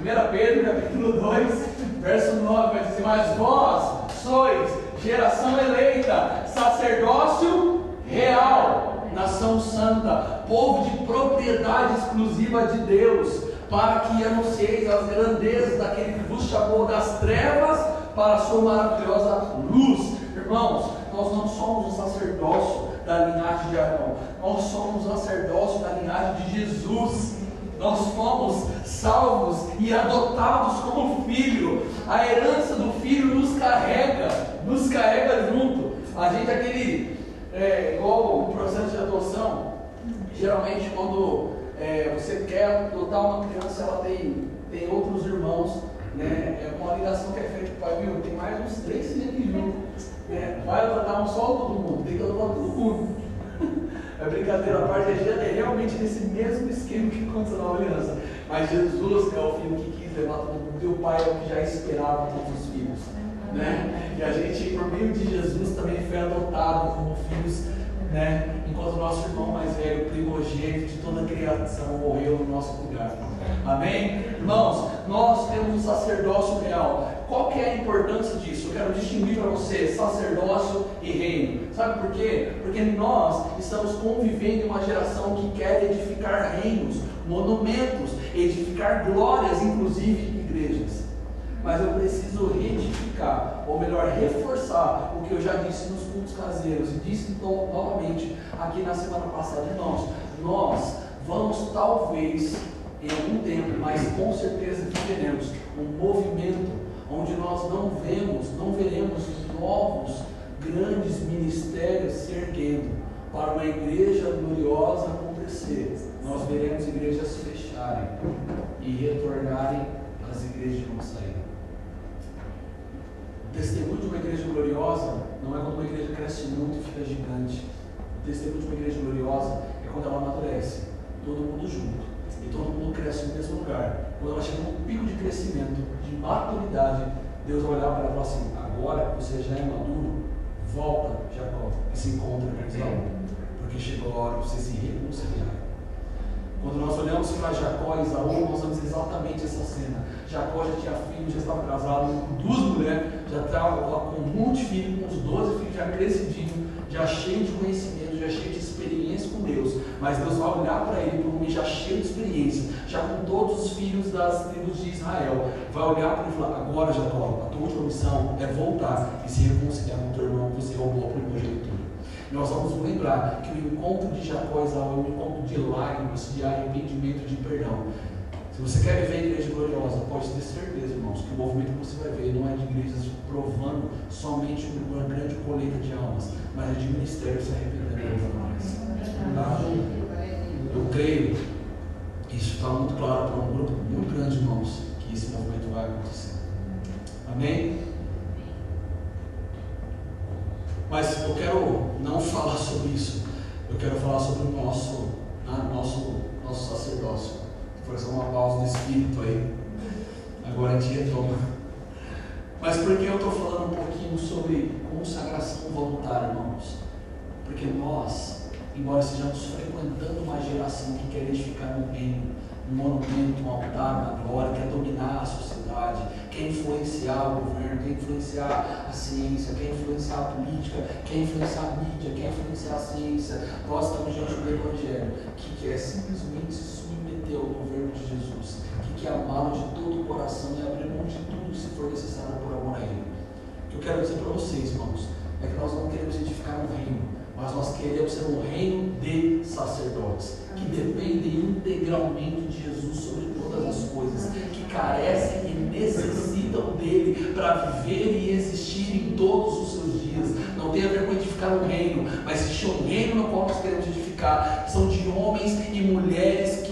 1 Pedro, capítulo 2, verso 9, vai dizer: Mas vós sois geração eleita, sacerdócio real, nação santa, povo de propriedade exclusiva de Deus, para que anuncieis as grandezas daquele que vos chamou das trevas para a sua maravilhosa luz. Irmãos, nós não somos um sacerdócio da linhagem de Arão, nós somos um sacerdócio da linhagem de Jesus. Nós fomos salvos e adotados como filho. A herança do filho nos carrega, nos carrega junto. A gente, aquele, é, igual o processo de adoção, geralmente quando é, você quer adotar uma criança, ela tem, tem outros irmãos. Né? É uma ligação que é feita com o pai, viu? Tem mais uns três aqui juntos. Né? Vai adotar um só todo mundo, tem que adotar todo mundo. É brincadeira a parte, é realmente nesse mesmo esquema que aconteceu na aliança. Mas Jesus é o filho que quis levar todo mundo, e o Pai é o que já esperava todos os filhos. Né? E a gente, por meio de Jesus, também foi adotado como filhos né? Enquanto o nosso irmão mais velho, primogênito de toda a criação, morreu no nosso lugar. Amém? Irmãos, nós temos um sacerdócio real. Qual que é a importância disso? Eu quero distinguir para você sacerdócio e reino. Sabe por quê? Porque nós estamos convivendo em uma geração que quer edificar reinos, monumentos, edificar glórias, inclusive igrejas. Mas eu preciso retificar, ou melhor, reforçar o que eu já disse nos cultos caseiros e disse novamente aqui na semana passada. Irmãos, nós vamos talvez em algum tempo, mas com certeza viveremos um movimento onde nós não vemos, não veremos novos grandes ministérios se erguendo para uma igreja gloriosa acontecer. Nós veremos igrejas fecharem e retornarem às igrejas de não. O testemunho de uma igreja gloriosa não é quando uma igreja cresce muito e fica gigante. O testemunho de uma igreja gloriosa é quando ela amadurece, todo mundo junto todo mundo cresce no mesmo lugar. Quando ela chega num pico de crescimento, de maturidade, Deus vai olhar para ela e falar assim: agora você já é maduro, volta, Jacó, e se encontra com. Porque chegou a hora de você se reconciliar. Quando nós olhamos para Jacó e Isaú, nós vemos exatamente essa cena. Jacó já tinha filhos, já estava casado com duas mulheres, já estava com um monte de filhos, com uns 12 filhos, já crescidinho, já cheio de conhecimento, já cheio de Deus. Mas Deus vai olhar para ele, para um homem já cheio de experiência, já com todos os filhos das tribos de Israel. Vai olhar para ele e falar: Agora, Jacó, a tua última missão é voltar e se reconciliar com teu irmão que você roubou a primogenitura. Nós vamos lembrar que o encontro de Jacó e Isaú é um encontro de lágrimas, de arrependimento, de perdão. Se você quer viver igreja gloriosa, pode ter certeza, irmãos, que o movimento que você vai ver não é de igrejas provando somente uma grande colheita de almas, mas é de ministério se arrependendo mais. Tá? Eu creio, isso está muito claro para um grupo muito grande, irmãos, que esse movimento vai acontecer. Amém? Mas eu quero não falar sobre isso. Eu quero falar sobre o nosso, ah, nosso, nosso sacerdócio. Fazer uma pausa do espírito aí. Agora a gente retoma. Mas por que eu estou falando um pouquinho sobre consagração voluntária, irmãos? Porque nós, embora estejamos frequentando uma geração que quer edificar um reino, um monumento, um altar, uma glória, quer dominar a sociedade, quer influenciar o governo, quer influenciar a ciência, quer influenciar a política, quer influenciar a mídia, quer influenciar a ciência. Nós estamos diante do Evangelho que quer simplesmente ao governo de Jesus, que quer amá-lo de todo o coração e abrir mão de tudo se for necessário por amor a Ele. O que eu quero dizer para vocês, irmãos, é que nós não queremos edificar um reino, mas nós queremos ser um reino de sacerdotes que dependem integralmente de Jesus sobre todas as coisas, que carecem e necessitam dele para viver e existir em todos os seus dias. Não tem a ver com edificar um reino, mas existe um reino no qual nós queremos edificar. São de homens e mulheres que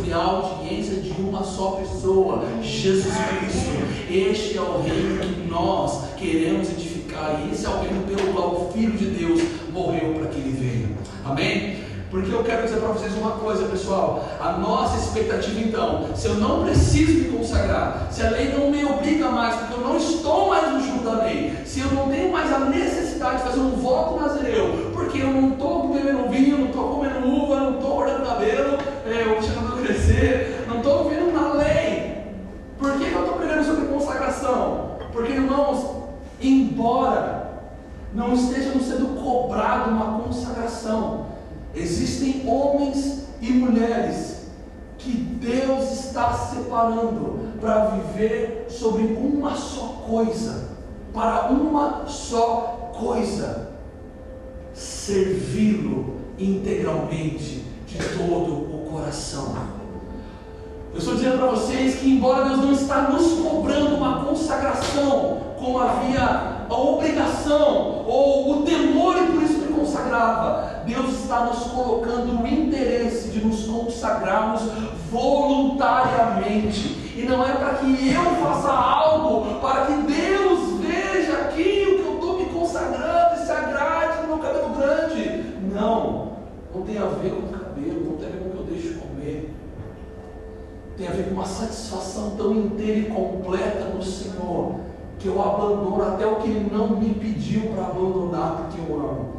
vivem sob a audiência de uma só pessoa, Jesus Cristo. Este é o reino que nós queremos edificar, e esse é o reino pelo qual o Filho de Deus morreu para que ele venha. Amém? Porque eu quero dizer para vocês uma coisa, pessoal. A nossa expectativa, então, se eu não preciso me consagrar, se a lei não me obriga mais, porque eu não estou mais no junto da lei, se eu não tenho mais a necessidade de fazer um voto nazireu, porque eu não estou bebendo vinho, não estou comendo uva, não estou cortando cabelo, é, eu deixando eu crescer, não estou vivendo na lei. Por que, que eu estou pregando sobre consagração? Porque, irmãos, embora não esteja nos sendo cobrado uma consagração, Existem homens e mulheres que Deus está separando para viver sobre uma só coisa, para uma só coisa: servi-lo integralmente de todo o coração. Eu estou dizendo para vocês que, embora Deus não está nos cobrando uma consagração, como havia a obrigação ou o temor e por isso me consagrava, Deus está nos colocando o interesse de nos consagrarmos voluntariamente. E não é para que eu faça algo, para que Deus veja aqui o que eu estou me consagrando e se agrade no meu cabelo grande. Não, não tem a ver com o cabelo, não tem a ver com o que eu deixo comer. Tem a ver com uma satisfação tão inteira e completa no Senhor, que eu abandono até o que Ele não me pediu para abandonar, porque eu amo.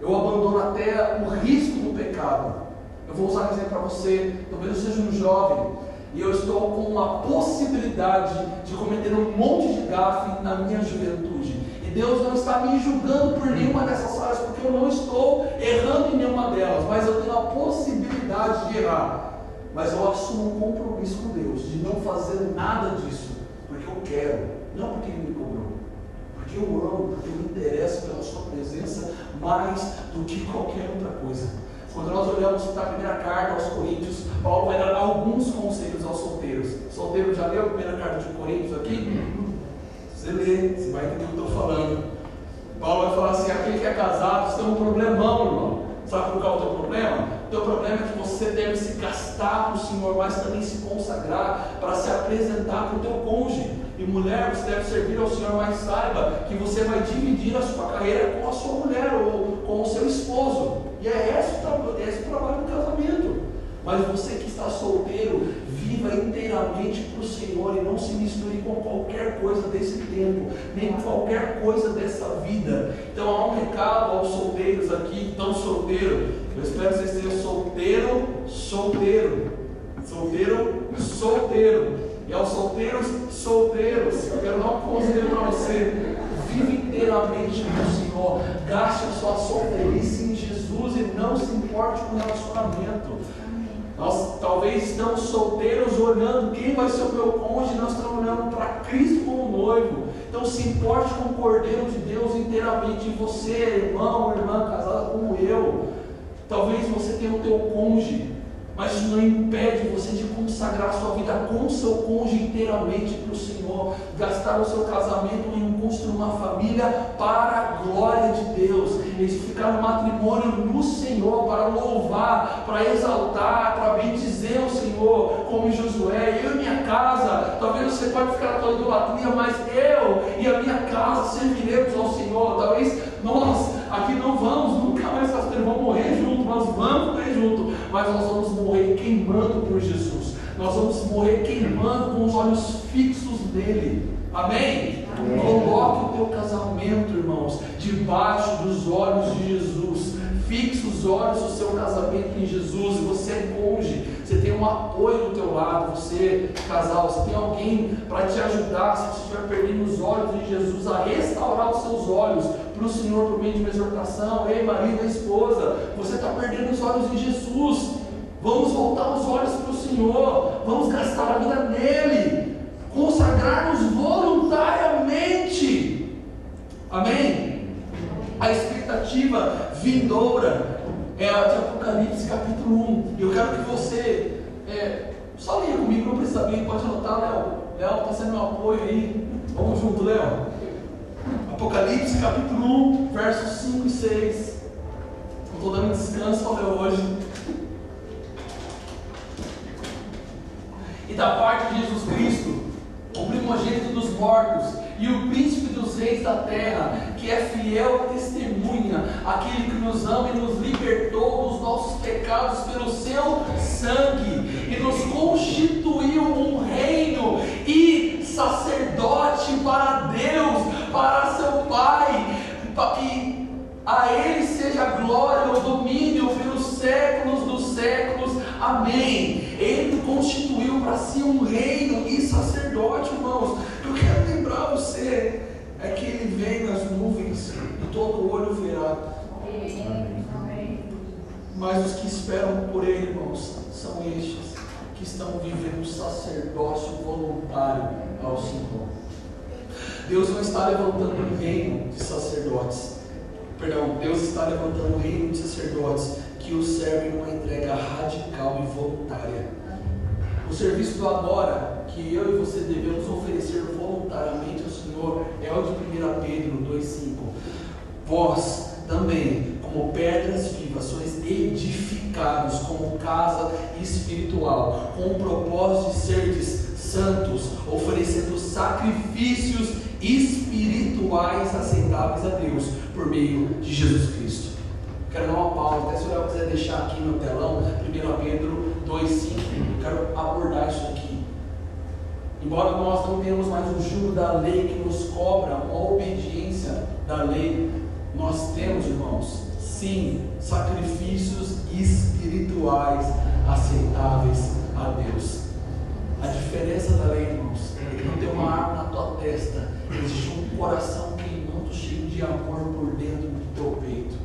eu abandono até o risco do pecado. Eu vou usar um exemplo para você, talvez eu seja um jovem e eu estou com uma possibilidade de cometer um monte de gafe na minha juventude. E Deus não está me julgando por nenhuma dessas áreas, porque eu não estou errando em nenhuma delas, mas eu tenho a possibilidade de errar. Mas eu assumo um compromisso com Deus de não fazer nada disso, porque eu quero, não porque Ele me cobrou, porque eu amo, porque eu me interesso pela Sua presença mais do que qualquer outra coisa. Quando nós olhamos para a primeira carta aos Coríntios, Paulo vai dar alguns conselhos aos solteiros. Solteiro já leu a primeira carta de Coríntios aqui? Você lê, você vai entender o que eu estou falando. Paulo vai falar assim: aquele que é casado tem um problemão, irmão. Sabe qual é o teu problema? O teu problema é que você deve se gastar no Senhor, mas também se consagrar para se apresentar para o teu cônjuge. E mulher, você deve servir ao Senhor, mas saiba que você vai dividir a sua carreira com a sua mulher ou com o seu esposo. E é esse o, é esse o trabalho do casamento. Mas você que está solteiro, viva inteiramente para o Senhor e não se misture com qualquer coisa desse tempo, nem com qualquer coisa dessa vida. Então há um recado aos solteiros aqui que estão solteiros. Eu espero que vocês solteiro, solteiro. Solteiro, solteiro. E aos solteiros, solteiros, eu quero dar um conselho para você. Vive inteiramente no Senhor. Gaste a sua solteirice em Jesus e não se importe com o relacionamento. Nós talvez estamos solteiros olhando quem vai ser o meu cônjuge, nós estamos olhando para Cristo como noivo. Então se importe com o Cordeiro de Deus inteiramente. E você, irmão, irmã, casada como eu, talvez você tenha o teu cônjuge mas isso não impede você de consagrar sua vida com seu cônjuge inteiramente para o Senhor, gastar o seu casamento em construir uma família para a glória de Deus, edificar um matrimônio no Senhor, para louvar, para exaltar, para bendizer o Senhor, como Josué, eu e minha casa, talvez você pode ficar na tua idolatria, mas eu e a minha casa serviremos ao Senhor, talvez nós aqui não vamos, nunca mais vamos morrer junto, nós vamos morrer junto, mas nós vamos morrer queimando por Jesus. Nós vamos morrer queimando com os olhos fixos nele. Amém? Amém? Coloque o teu casamento, irmãos, debaixo dos olhos de Jesus. Fixe os olhos do seu casamento em Jesus. Você é cônjuge, você tem um apoio do teu lado. Você, casal, você tem alguém para te ajudar se você estiver perdendo os olhos em Jesus a restaurar os seus olhos para o Senhor por meio de uma exortação. Ei, marido esposa, você está perdendo os olhos em Jesus. Vamos voltar os olhos para o Senhor. Vamos gastar a vida nele. Consagrar-nos voluntariamente. Amém? A expectativa vindoura é a de Apocalipse capítulo 1. Eu quero que você é, só leia comigo, não precisa abrir, pode anotar, Léo. Léo está sendo meu apoio aí. Vamos junto, Léo. Apocalipse capítulo 1, versos 5 e 6. Eu estou dando descanso Léo hoje. E da parte de Jesus Cristo, o primogênito dos mortos e o príncipe dos reis da terra, que é fiel testemunha, aquele que nos ama e nos libertou dos nossos pecados pelo seu sangue e nos constituiu um reino e sacerdote para Deus, para seu Pai, e a Ele seja a glória, o domínio pelos séculos dos séculos. Amém. Ele constituiu para si um reino e sacerdote, irmãos. Eu quero lembrar você é que Ele vem nas nuvens e todo olho verá. Amém. Mas os que esperam por Ele, irmãos, são estes que estão vivendo o sacerdócio voluntário ao Senhor. Deus não está levantando um reino de sacerdotes. Perdão, Deus está levantando um reino de sacerdotes que o servem numa entrega radical e voluntária. O serviço do agora que eu e você devemos oferecer voluntariamente ao Senhor é o de 1 Pedro 2,5. Vós também, como pedras vivas, sois edificados como casa espiritual, com o propósito de seres santos, oferecendo sacrifícios espirituais aceitáveis a Deus por meio de Jesus Cristo. Quero dar uma pausa, até se eu quiser deixar aqui no telão, 1 Pedro 2,5. Quero abordar isso aqui. Embora nós não tenhamos mais o jugo da lei que nos cobra uma obediência da lei, nós temos, irmãos, sim, sacrifícios espirituais aceitáveis a Deus. A diferença da lei, irmãos, é que não tem uma arma na tua testa, existe um coração queimando, cheio de amor por dentro do teu peito.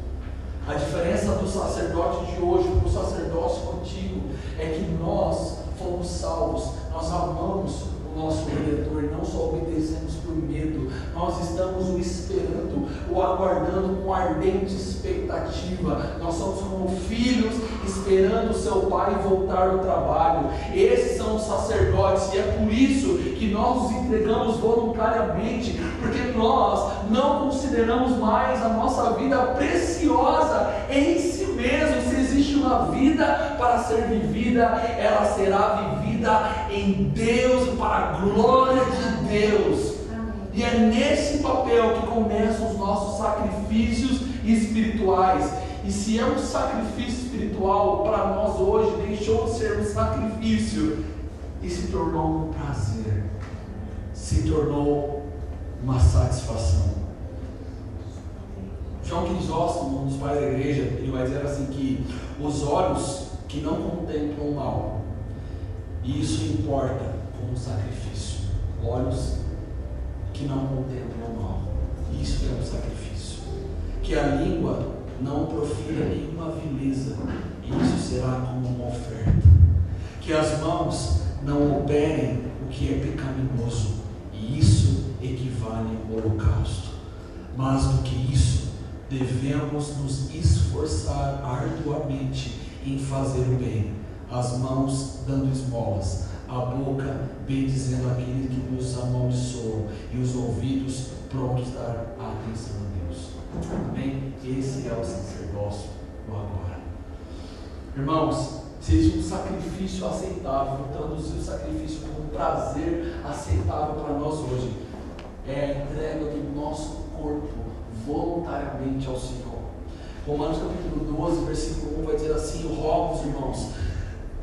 A diferença do sacerdote de hoje para o sacerdócio antigo é que nós fomos salvos, nós amamos nosso Redentor, não só obedecemos por medo, nós estamos o esperando, o aguardando com ardente expectativa. Nós somos como filhos esperando o seu pai voltar do trabalho. Esses são os sacerdotes, e é por isso que nós os entregamos voluntariamente, porque nós não consideramos mais a nossa vida preciosa em si mesmo. Se existe uma vida para ser vivida, ela será vivida em Deus, para a glória de Deus. E é nesse papel que começam os nossos sacrifícios espirituais. E se é um sacrifício espiritual, para nós hoje deixou de ser um sacrifício e se tornou um prazer, se tornou uma satisfação. João Crisóstomo, um dos pais da igreja, ele vai dizer assim que os olhos que não contemplam o mal, isso importa como sacrifício. Olhos que não contemplam o mal. Isso é um sacrifício. Que a língua não profira nenhuma vileza. Isso será como uma oferta. Que as mãos não operem o que é pecaminoso. E isso equivale ao holocausto. Mais do que isso, devemos nos esforçar arduamente em fazer o bem. As mãos dando esmolas, a boca bendizendo aquele que nos amaldiçoou e os ouvidos prontos a dar atenção a Deus. Amém? Esse é o sacerdócio do agora. Irmãos, se existe um sacrifício aceitável, vou traduzir o sacrifício como um prazer aceitável para nós hoje, é a entrega do nosso corpo voluntariamente ao Senhor. Romanos capítulo 12, versículo 1 vai dizer assim: rogo irmãos,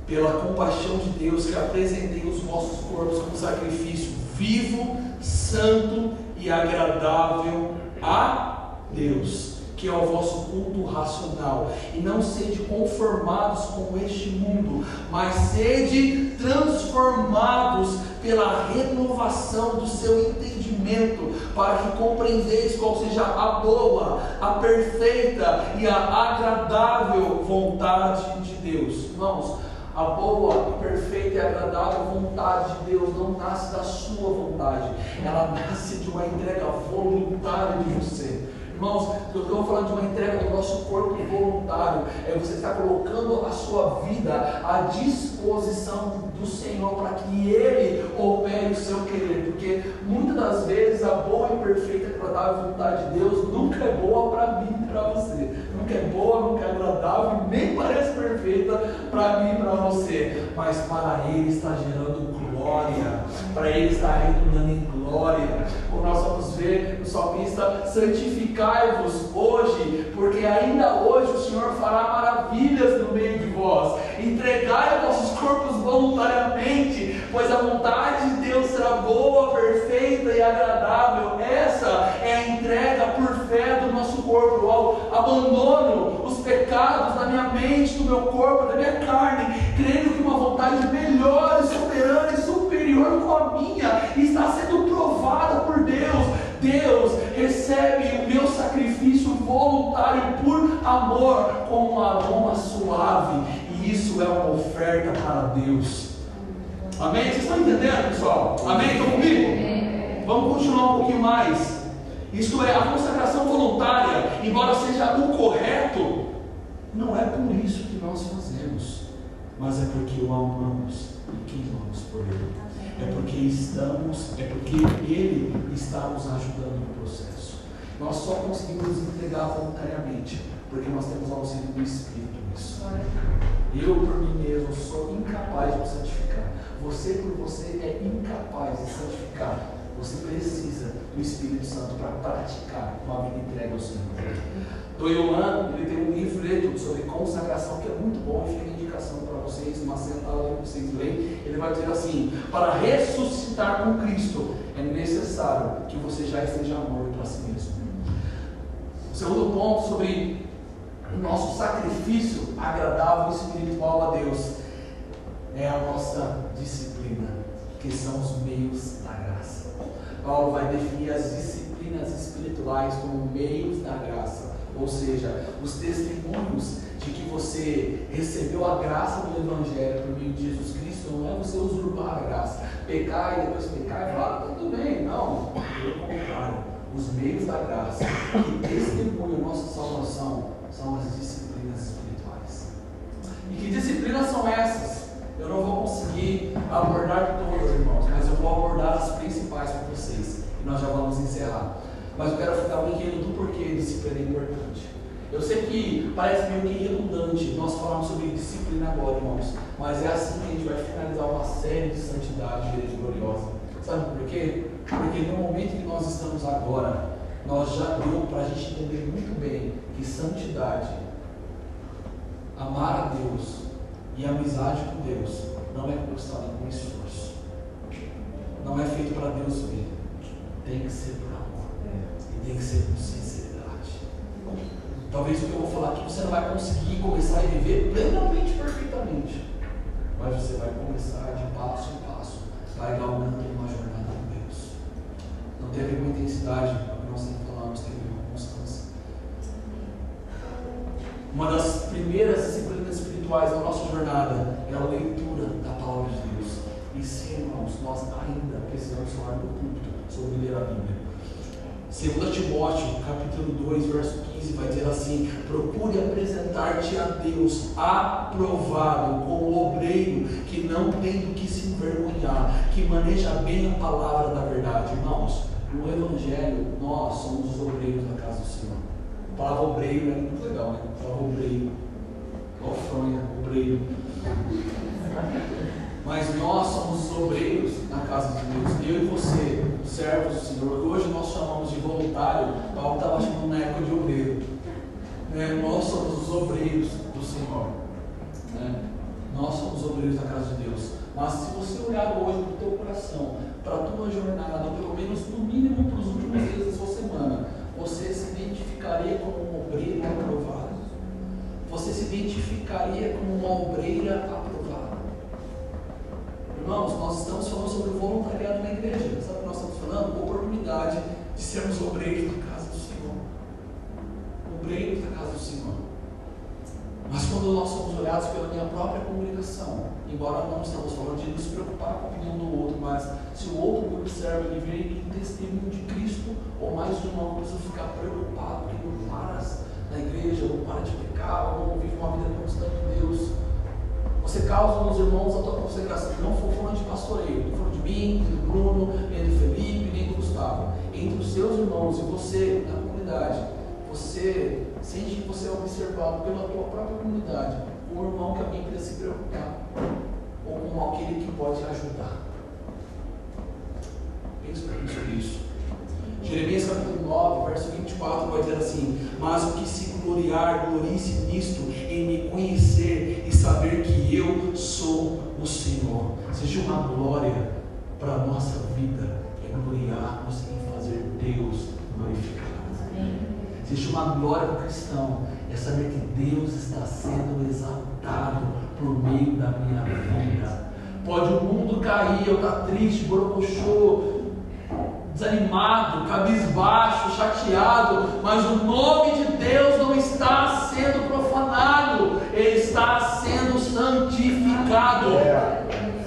pela compaixão de Deus, que apresentei os vossos corpos como sacrifício vivo, santo e agradável a Deus, que é o vosso culto racional. E não sede conformados com este mundo, mas sede transformados pela renovação do seu entendimento, para que compreendeis qual seja a boa, a perfeita e a agradável vontade de Deus. Irmãos, a boa, perfeita e agradável vontade de Deus não nasce da sua vontade, ela nasce de uma entrega voluntária de você. Irmãos, eu estou falando de uma entrega do nosso corpo voluntário. É você estar colocando a sua vida à disposição do Senhor para que Ele opere o seu querer. Porque muitas das vezes a boa e perfeita agradável vontade de Deus nunca é boa para mim e para você. Nunca é boa, nunca é agradável, nem parece perfeita para mim e para você. Mas para Ele está gerando glória. Para Ele está redundando em glória. Como nós vamos ver no salmista, santificai-vos hoje, porque ainda hoje o Senhor fará maravilhas no meio de vós. Entregai vossos corpos voluntariamente, pois a vontade de Deus será boa, perfeita e agradável. Essa é a entrega por fé do nosso corpo. Eu abandono os pecados da minha mente, do meu corpo, da minha carne, crendo que uma vontade melhor, soberana e superior com a minha está sendo provada por Deus. Deus recebe o meu sacrifício voluntário por amor com um aroma suave, e isso é uma oferta para Deus. Amém? Vocês estão entendendo, pessoal? Amém? Estão comigo? Vamos continuar um pouquinho mais. Isto é, a consagração voluntária, embora seja o correto, não é por isso que nós fazemos, mas é porque o amamos e queimamos por Ele. É porque estamos, é porque Ele está nos ajudando no processo. Nós só conseguimos entregar voluntariamente, porque nós temos auxílio do Espírito nisso. Eu, por mim mesmo, sou incapaz de me santificar. Você, por você, é incapaz de santificar você precisa do Espírito Santo para praticar uma vida entregue ao Senhor. Do Yolan, ele tem um livreto sobre consagração que é muito bom e fica vocês, uma sentada que vocês. Ele vai dizer assim: para ressuscitar com Cristo é necessário que você já esteja morto para si mesmo. O segundo ponto sobre o nosso sacrifício agradável e espiritual a Deus é a nossa disciplina, que são os meios da graça. Paulo vai definir as disciplinas espirituais como meios da graça, ou seja, os testemunhos de que você recebeu a graça do Evangelho por meio de Jesus Cristo, não é você usurpar a graça, pecar e depois pecar e falar, tá tudo bem, não, pelo contrário, os meios da graça que testemunham nossa salvação são as disciplinas espirituais. E que disciplinas são essas? Eu não vou conseguir abordar todas, irmãos, mas eu vou abordar as principais para vocês. E nós já vamos encerrar. Mas eu quero ficar pouquinho do porquê disciplina é importante. Eu sei que parece meio que redundante nós falarmos sobre disciplina agora, irmãos, mas é assim que a gente vai finalizar uma série de santidade e igreja gloriosa. Sabe por quê? Porque no momento que nós estamos agora, nós já deu para a gente entender muito bem que santidade, amar a Deus e amizade com Deus não é conquistada com esforço. Não é feito para Deus ver. Tem que ser por amor. E tem que ser com sinceridade. Talvez o que eu vou falar aqui você não vai conseguir começar a viver plenamente, perfeitamente. Mas você vai começar de passo em passo, vai galgando uma jornada com Deus. Não teve uma intensidade, nós sempre falamos, teve uma constância. Uma das primeiras disciplinas espirituais da nossa jornada é a leitura da palavra de Deus. E sim, irmãos, nós ainda precisamos falar no culto sobre ler a Bíblia. 2 Timóteo, capítulo 2, verso 15, vai dizer assim: Procure apresentar-te a Deus aprovado, como obreiro que não tem do que se envergonhar, que maneja bem a palavra da verdade. Irmãos, no Evangelho, nós somos os obreiros da casa do Senhor. A palavra obreiro é muito legal, né? A palavra obreiro. Igual fronha, obreiro. Mas nós somos os obreiros na casa de Deus. Eu e você, servos do Senhor, que hoje nós chamamos de voluntário, Paulo estava chamando na época de obreiro. Né? Nós somos os obreiros do Senhor. Né? Nós somos os obreiros da casa de Deus. Mas se você olhar hoje no teu coração, para a tua jornada, pelo menos no mínimo para os últimos dias da sua semana, você se identificaria como um obreiro aprovado? Você se identificaria como uma obreira aprovada? Irmãos, nós estamos falando sobre o voluntariado na igreja. Sabe o que nós estamos falando? Oportunidade de sermos obreiros da casa do Senhor. Obreiros da casa do Senhor. Mas quando nós somos olhados pela minha própria comunicação, embora não estamos falando de nos preocupar com a opinião do outro, mas se o outro me observa e vê em testemunho de Cristo, ou mais de uma, preciso ficar preocupado que não paras na igreja, ou para de pecar, ou não vive uma vida constante em Deus. Você causa nos irmãos a tua consagração. Não estou falando de pastoreio, estou falando de mim, do Bruno, nem do Felipe, nem do Gustavo. Entre os seus irmãos e você na comunidade, você sente que você é observado pela tua própria comunidade, um irmão que alguém precisa se preocupar, ou com aquele que pode ajudar. Pense para mim sobre isso. Jeremias capítulo 9, verso 24 vai dizer assim: Mas o que se gloriar, glorie-se nisto, em me conhecer saber que eu sou o Senhor. Seja uma glória para a nossa vida, é gloriarmos em fazer Deus glorificado. Existe uma glória para o cristão, é saber que Deus está sendo exaltado por meio da minha vida. Pode o mundo cair, eu estar tá triste, borocochô, desanimado, cabisbaixo, chateado, mas o nome de Deus não está sendo profanado, ele está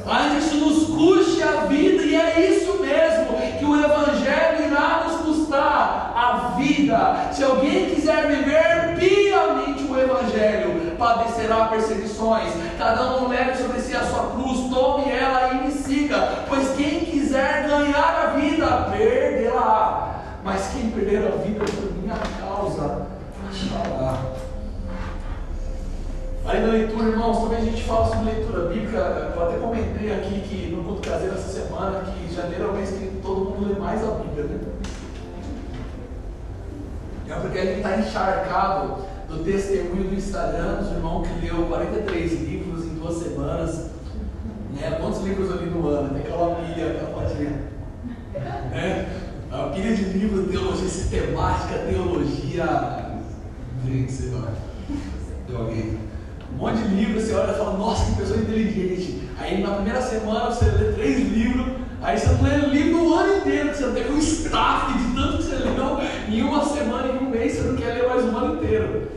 Ainda isso nos custe a vida, e é isso mesmo que o Evangelho irá nos custar a vida. Se alguém quiser viver piamente o Evangelho, padecerá perseguições. Cada um leve sobre si a sua cruz, tome ela e me siga. Pois quem quiser ganhar a vida, perderá. Mas quem perder a vida por minha causa, achará. Aí na leitura, irmãos, também a gente fala sobre leitura bíblica. Eu até comentei aqui que no culto caseiro essa semana que janeiro é o mês que todo mundo lê mais a Bíblia, né? É porque a gente está encharcado do testemunho do Instagram dos irmãos que leu 43 livros em duas semanas. Né? Quantos livros eu li no ano? Tem aquela pilha, aquela pilha. Né? A pilha de livros, teologia sistemática, teologia. Gente, sei lá. Nossa, que pessoa inteligente. Aí na primeira semana você lê três livros, aí você lê o livro o ano inteiro, você tem um staff de tanto que você leu em uma semana, em um mês, você não quer ler mais um ano inteiro.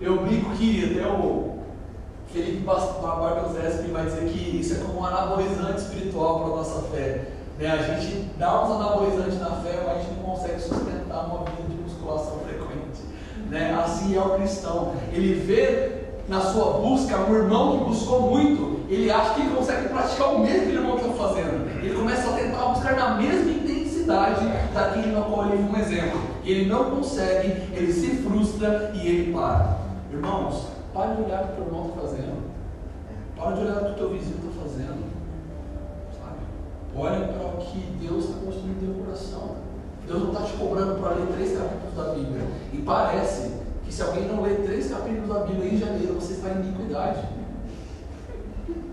Eu brinco que até o Felipe Barbelos vai dizer que isso é como um anabolizante espiritual para a nossa fé. Né? A gente dá uns anabolizantes na fé, mas a gente não consegue sustentar uma vida de musculação frequente. Né? Assim é o cristão. Ele vê na sua busca um irmão que buscou muito, ele acha que ele consegue praticar o mesmo que o irmão está fazendo. Ele começa a tentar buscar na mesma intensidade daquele no qual ele viu um exemplo. Ele não consegue, ele se frustra e ele para. Irmãos, para de olhar o que o irmão está fazendo. Para de olhar o que o teu vizinho está fazendo. Sabe? Olha para o que Deus está construindo no teu coração. Deus não está te cobrando para ler três capítulos da Bíblia. E parece que se alguém não ler três capítulos da Bíblia em janeiro, você está em iniquidade.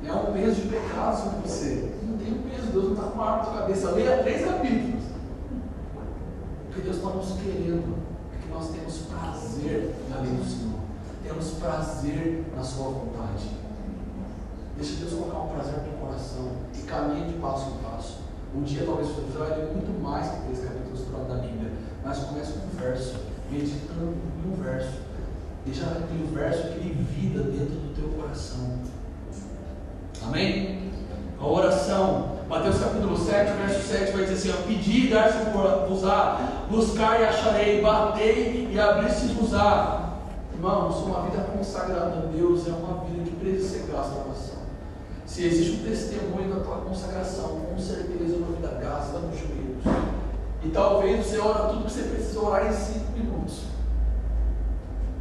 É um peso de pecado sobre você. Não tem um peso, Deus não está com uma arma na cabeça. Leia três capítulos. O que Deus está nos querendo é que nós temos prazer na lei do Senhor temos prazer na sua vontade. Deixa Deus colocar um prazer no teu coração e caminhe de passo em passo. Um dia talvez você vai ler muito mais que três capítulos da Bíblia, mas comece com um verso, meditando um verso. Deixa aquele verso aquele vida dentro do teu coração. Amém? A oração, Mateus capítulo 7, verso 7 vai dizer assim: Pedi e dar-se-vos-á, buscar e acharei, batei e abrir-se-vos-á. Irmãos, uma vida consagrada a Deus é uma vida que precisa ser gasta na oração. Se existe um testemunho da tua consagração, com certeza é uma vida gasta nos joelhos. E talvez você ora tudo que você precisa orar em cinco minutos.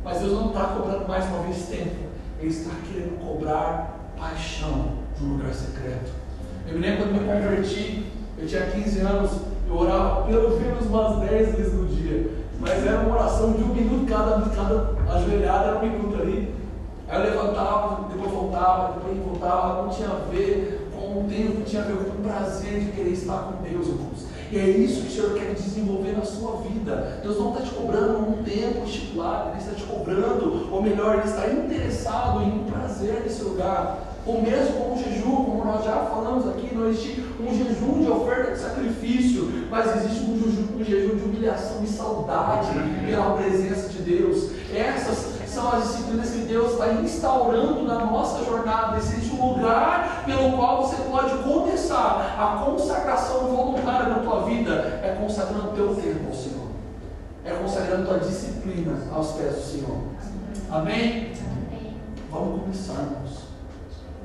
Mas Deus não está cobrando mais uma vez tempo. Ele está querendo cobrar paixão no lugar secreto. Eu me lembro quando me converti, eu tinha 15 anos, eu orava pelo menos umas 10 vezes no dia. Mas era uma oração de um minuto cada, cada ajoelhada, era um minuto ali. Aí eu levantava, depois voltava, depois voltava, não tinha a ver com o tempo, tinha a ver com o prazer de querer estar com Deus, irmãos. E é isso que o Senhor quer desenvolver na sua vida. Deus não está te cobrando um tempo estipulado, Ele está te cobrando, melhor, Ele está interessado em um prazer nesse lugar. Ou mesmo como jejum, como nós já falamos aqui, não existe um jejum de oferta de sacrifício, mas existe um jejum, um jejum de humilhação e saudade pela presença de Deus. Essas são as disciplinas que Deus está instaurando na nossa jornada. Existe um lugar pelo qual você pode começar a consagração voluntária na tua vida, é consagrando o teu tempo ao Senhor, é consagrando tua disciplina aos pés do Senhor. Amém? Vamos começar, irmãos.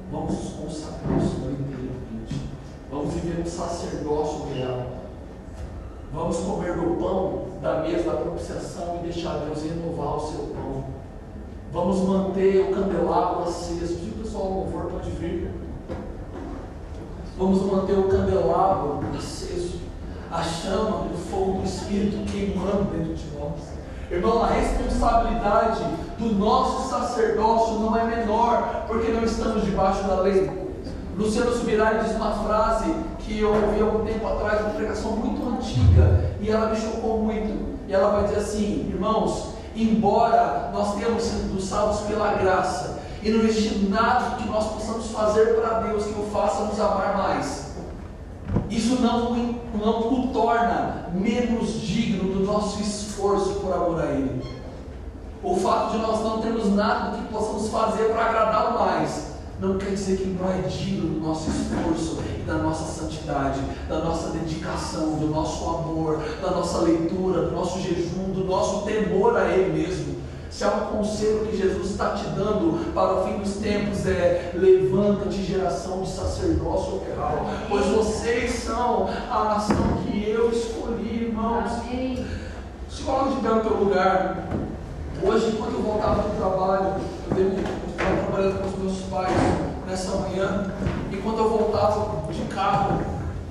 Vamos nos consagrar ao Senhor inteiramente. Vamos viver um sacerdócio real. Vamos comer do pão da mesa da propiciação e deixar Deus renovar o seu pão. Vamos manter o candelabro aceso. Se o pessoal louvor pode vir. Vamos manter o candelabro aceso. A chama do fogo do Espírito queimando dentro de nós. Irmão, a responsabilidade do nosso sacerdócio não é menor, porque não estamos debaixo da lei. Luciano Subirá diz uma frase que eu ouvi algum tempo atrás, uma pregação muito antiga, e ela me chocou muito. E ela vai dizer assim: irmãos, embora nós tenhamos sido salvos pela graça, e não existe nada que nós possamos fazer para Deus que o faça nos amar mais isso não, não o torna menos digno do nosso esforço por amor a Ele. O fato de nós não termos nada que possamos fazer para agradá-lo mais, não quer dizer que não é digno do nosso esforço da nossa santidade, da nossa dedicação, do nosso amor, da nossa leitura, do nosso jejum, do nosso temor a Ele mesmo. Se há um conselho que Jesus está te dando para o fim dos tempos é levanta-te geração de sacerdócio real, pois vocês são a nação que eu escolhi, irmãos. Amém. Se coloque de pé no teu lugar. Hoje, enquanto eu voltava do trabalho, eu estava trabalhando com os meus pais nessa manhã, e quando eu voltava de carro,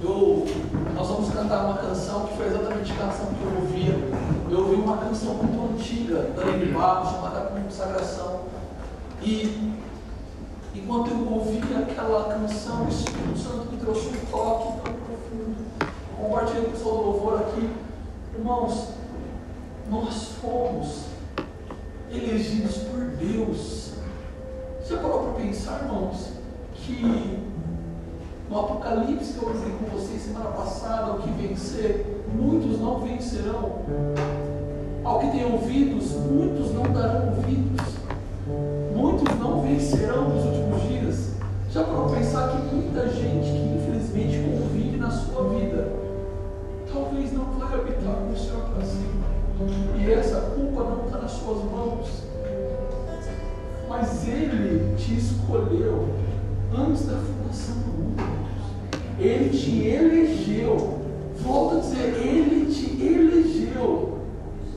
eu, nós vamos cantar uma canção que foi exatamente a canção que eu ouvia. Eu ouvi uma canção muito antiga da Lene Barro, chamada Consagração. E enquanto eu ouvia aquela canção, o Espírito Santo me trouxe um toque tão profundo. Compartilhei com o do louvor aqui. Irmãos, nós fomos elegidos por Deus. Já parou para pensar, irmãos, que no Apocalipse que eu falei com vocês semana passada, o que vencer, muitos não vencerão. Ao que tem ouvidos, muitos não darão ouvidos. Muitos não vencerão nos últimos dias. Já para pensar que muita gente que infelizmente convive na sua vida, talvez não vai habitar com o Senhor para. E essa culpa não está nas suas mãos. Mas Ele te escolheu antes da fundação do mundo. Ele te elegeu. Volto a dizer, Ele te elegeu.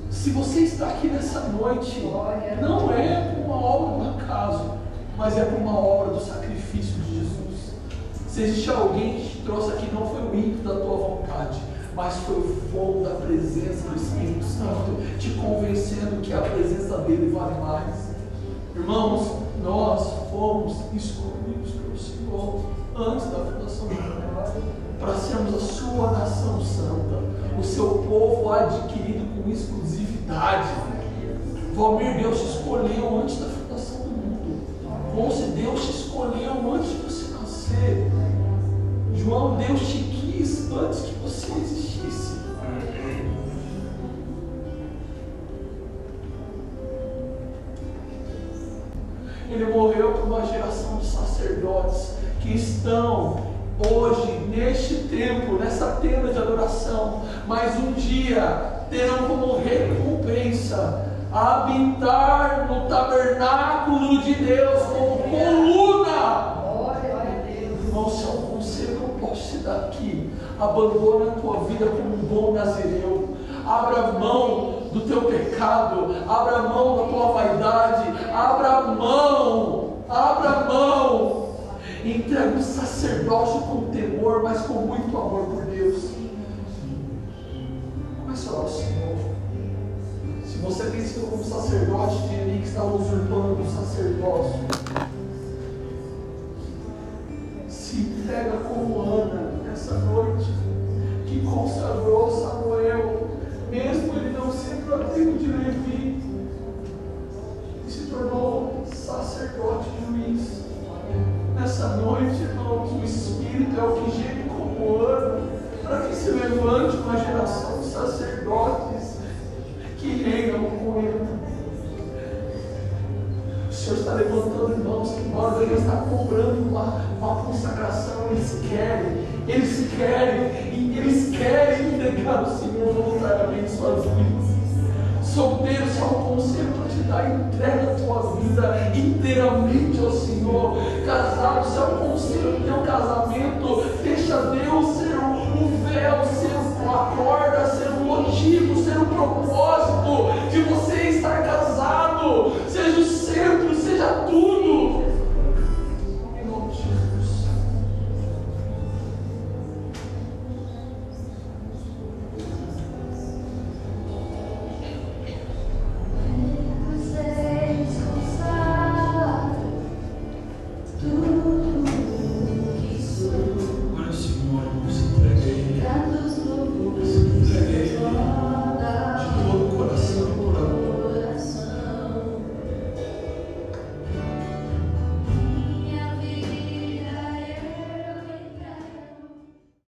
Se você está aqui nessa noite, não é por uma obra do acaso, mas é por uma obra do sacrifício de Jesus. Se existe alguém que te trouxe aqui, não foi o ímpeto da tua vontade, mas foi o fogo da presença do Espírito Santo te convencendo que a presença dele vale mais. Irmãos, nós fomos escolhidos pelo Senhor antes da fundação do mundo para sermos a sua nação santa, o seu povo adquirido com exclusividade. Valmir, Deus te escolheu antes da fundação do mundo. Monse, Deus te escolheu antes de você nascer. João, Deus te quis antes que você existisse. Ele morreu por uma geração de sacerdotes que estão hoje, neste tempo, nessa tenda de adoração, mas um dia terão como recompensa habitar no tabernáculo de Deus como coluna. Irmão, se é um conselho que eu posso te dar aqui, abandona a tua vida como um bom nazireu. Abra mão do teu pecado, abra mão da tua vaidade, abra mão, abra mão. Entrega o sacerdócio com temor, mas com muito amor por Senhor. Se você sido como sacerdote de Eli que está usurpando o sacerdócio, se entrega como Ana nessa noite, que consagrou Samuel, mesmo ele não sendo a tribo de Levi, e se tornou sacerdote juiz. Nessa noite, irmãos, o Espírito é o que geme como ano, para que se levante uma geração de sacerdotes que reinam com Ele. O Senhor está levantando irmãos que, embora Ele está cobrando uma, uma consagração, eles querem, eles querem, eles querem entregar o Senhor voluntariamente suas vidas. Solteiro, só um conselho para te dar, entrega a tua vida inteiramente ao Senhor. Casado, é um conselho do teu casamento, é o seu, a corda, ser o motivo, ser o propósito de você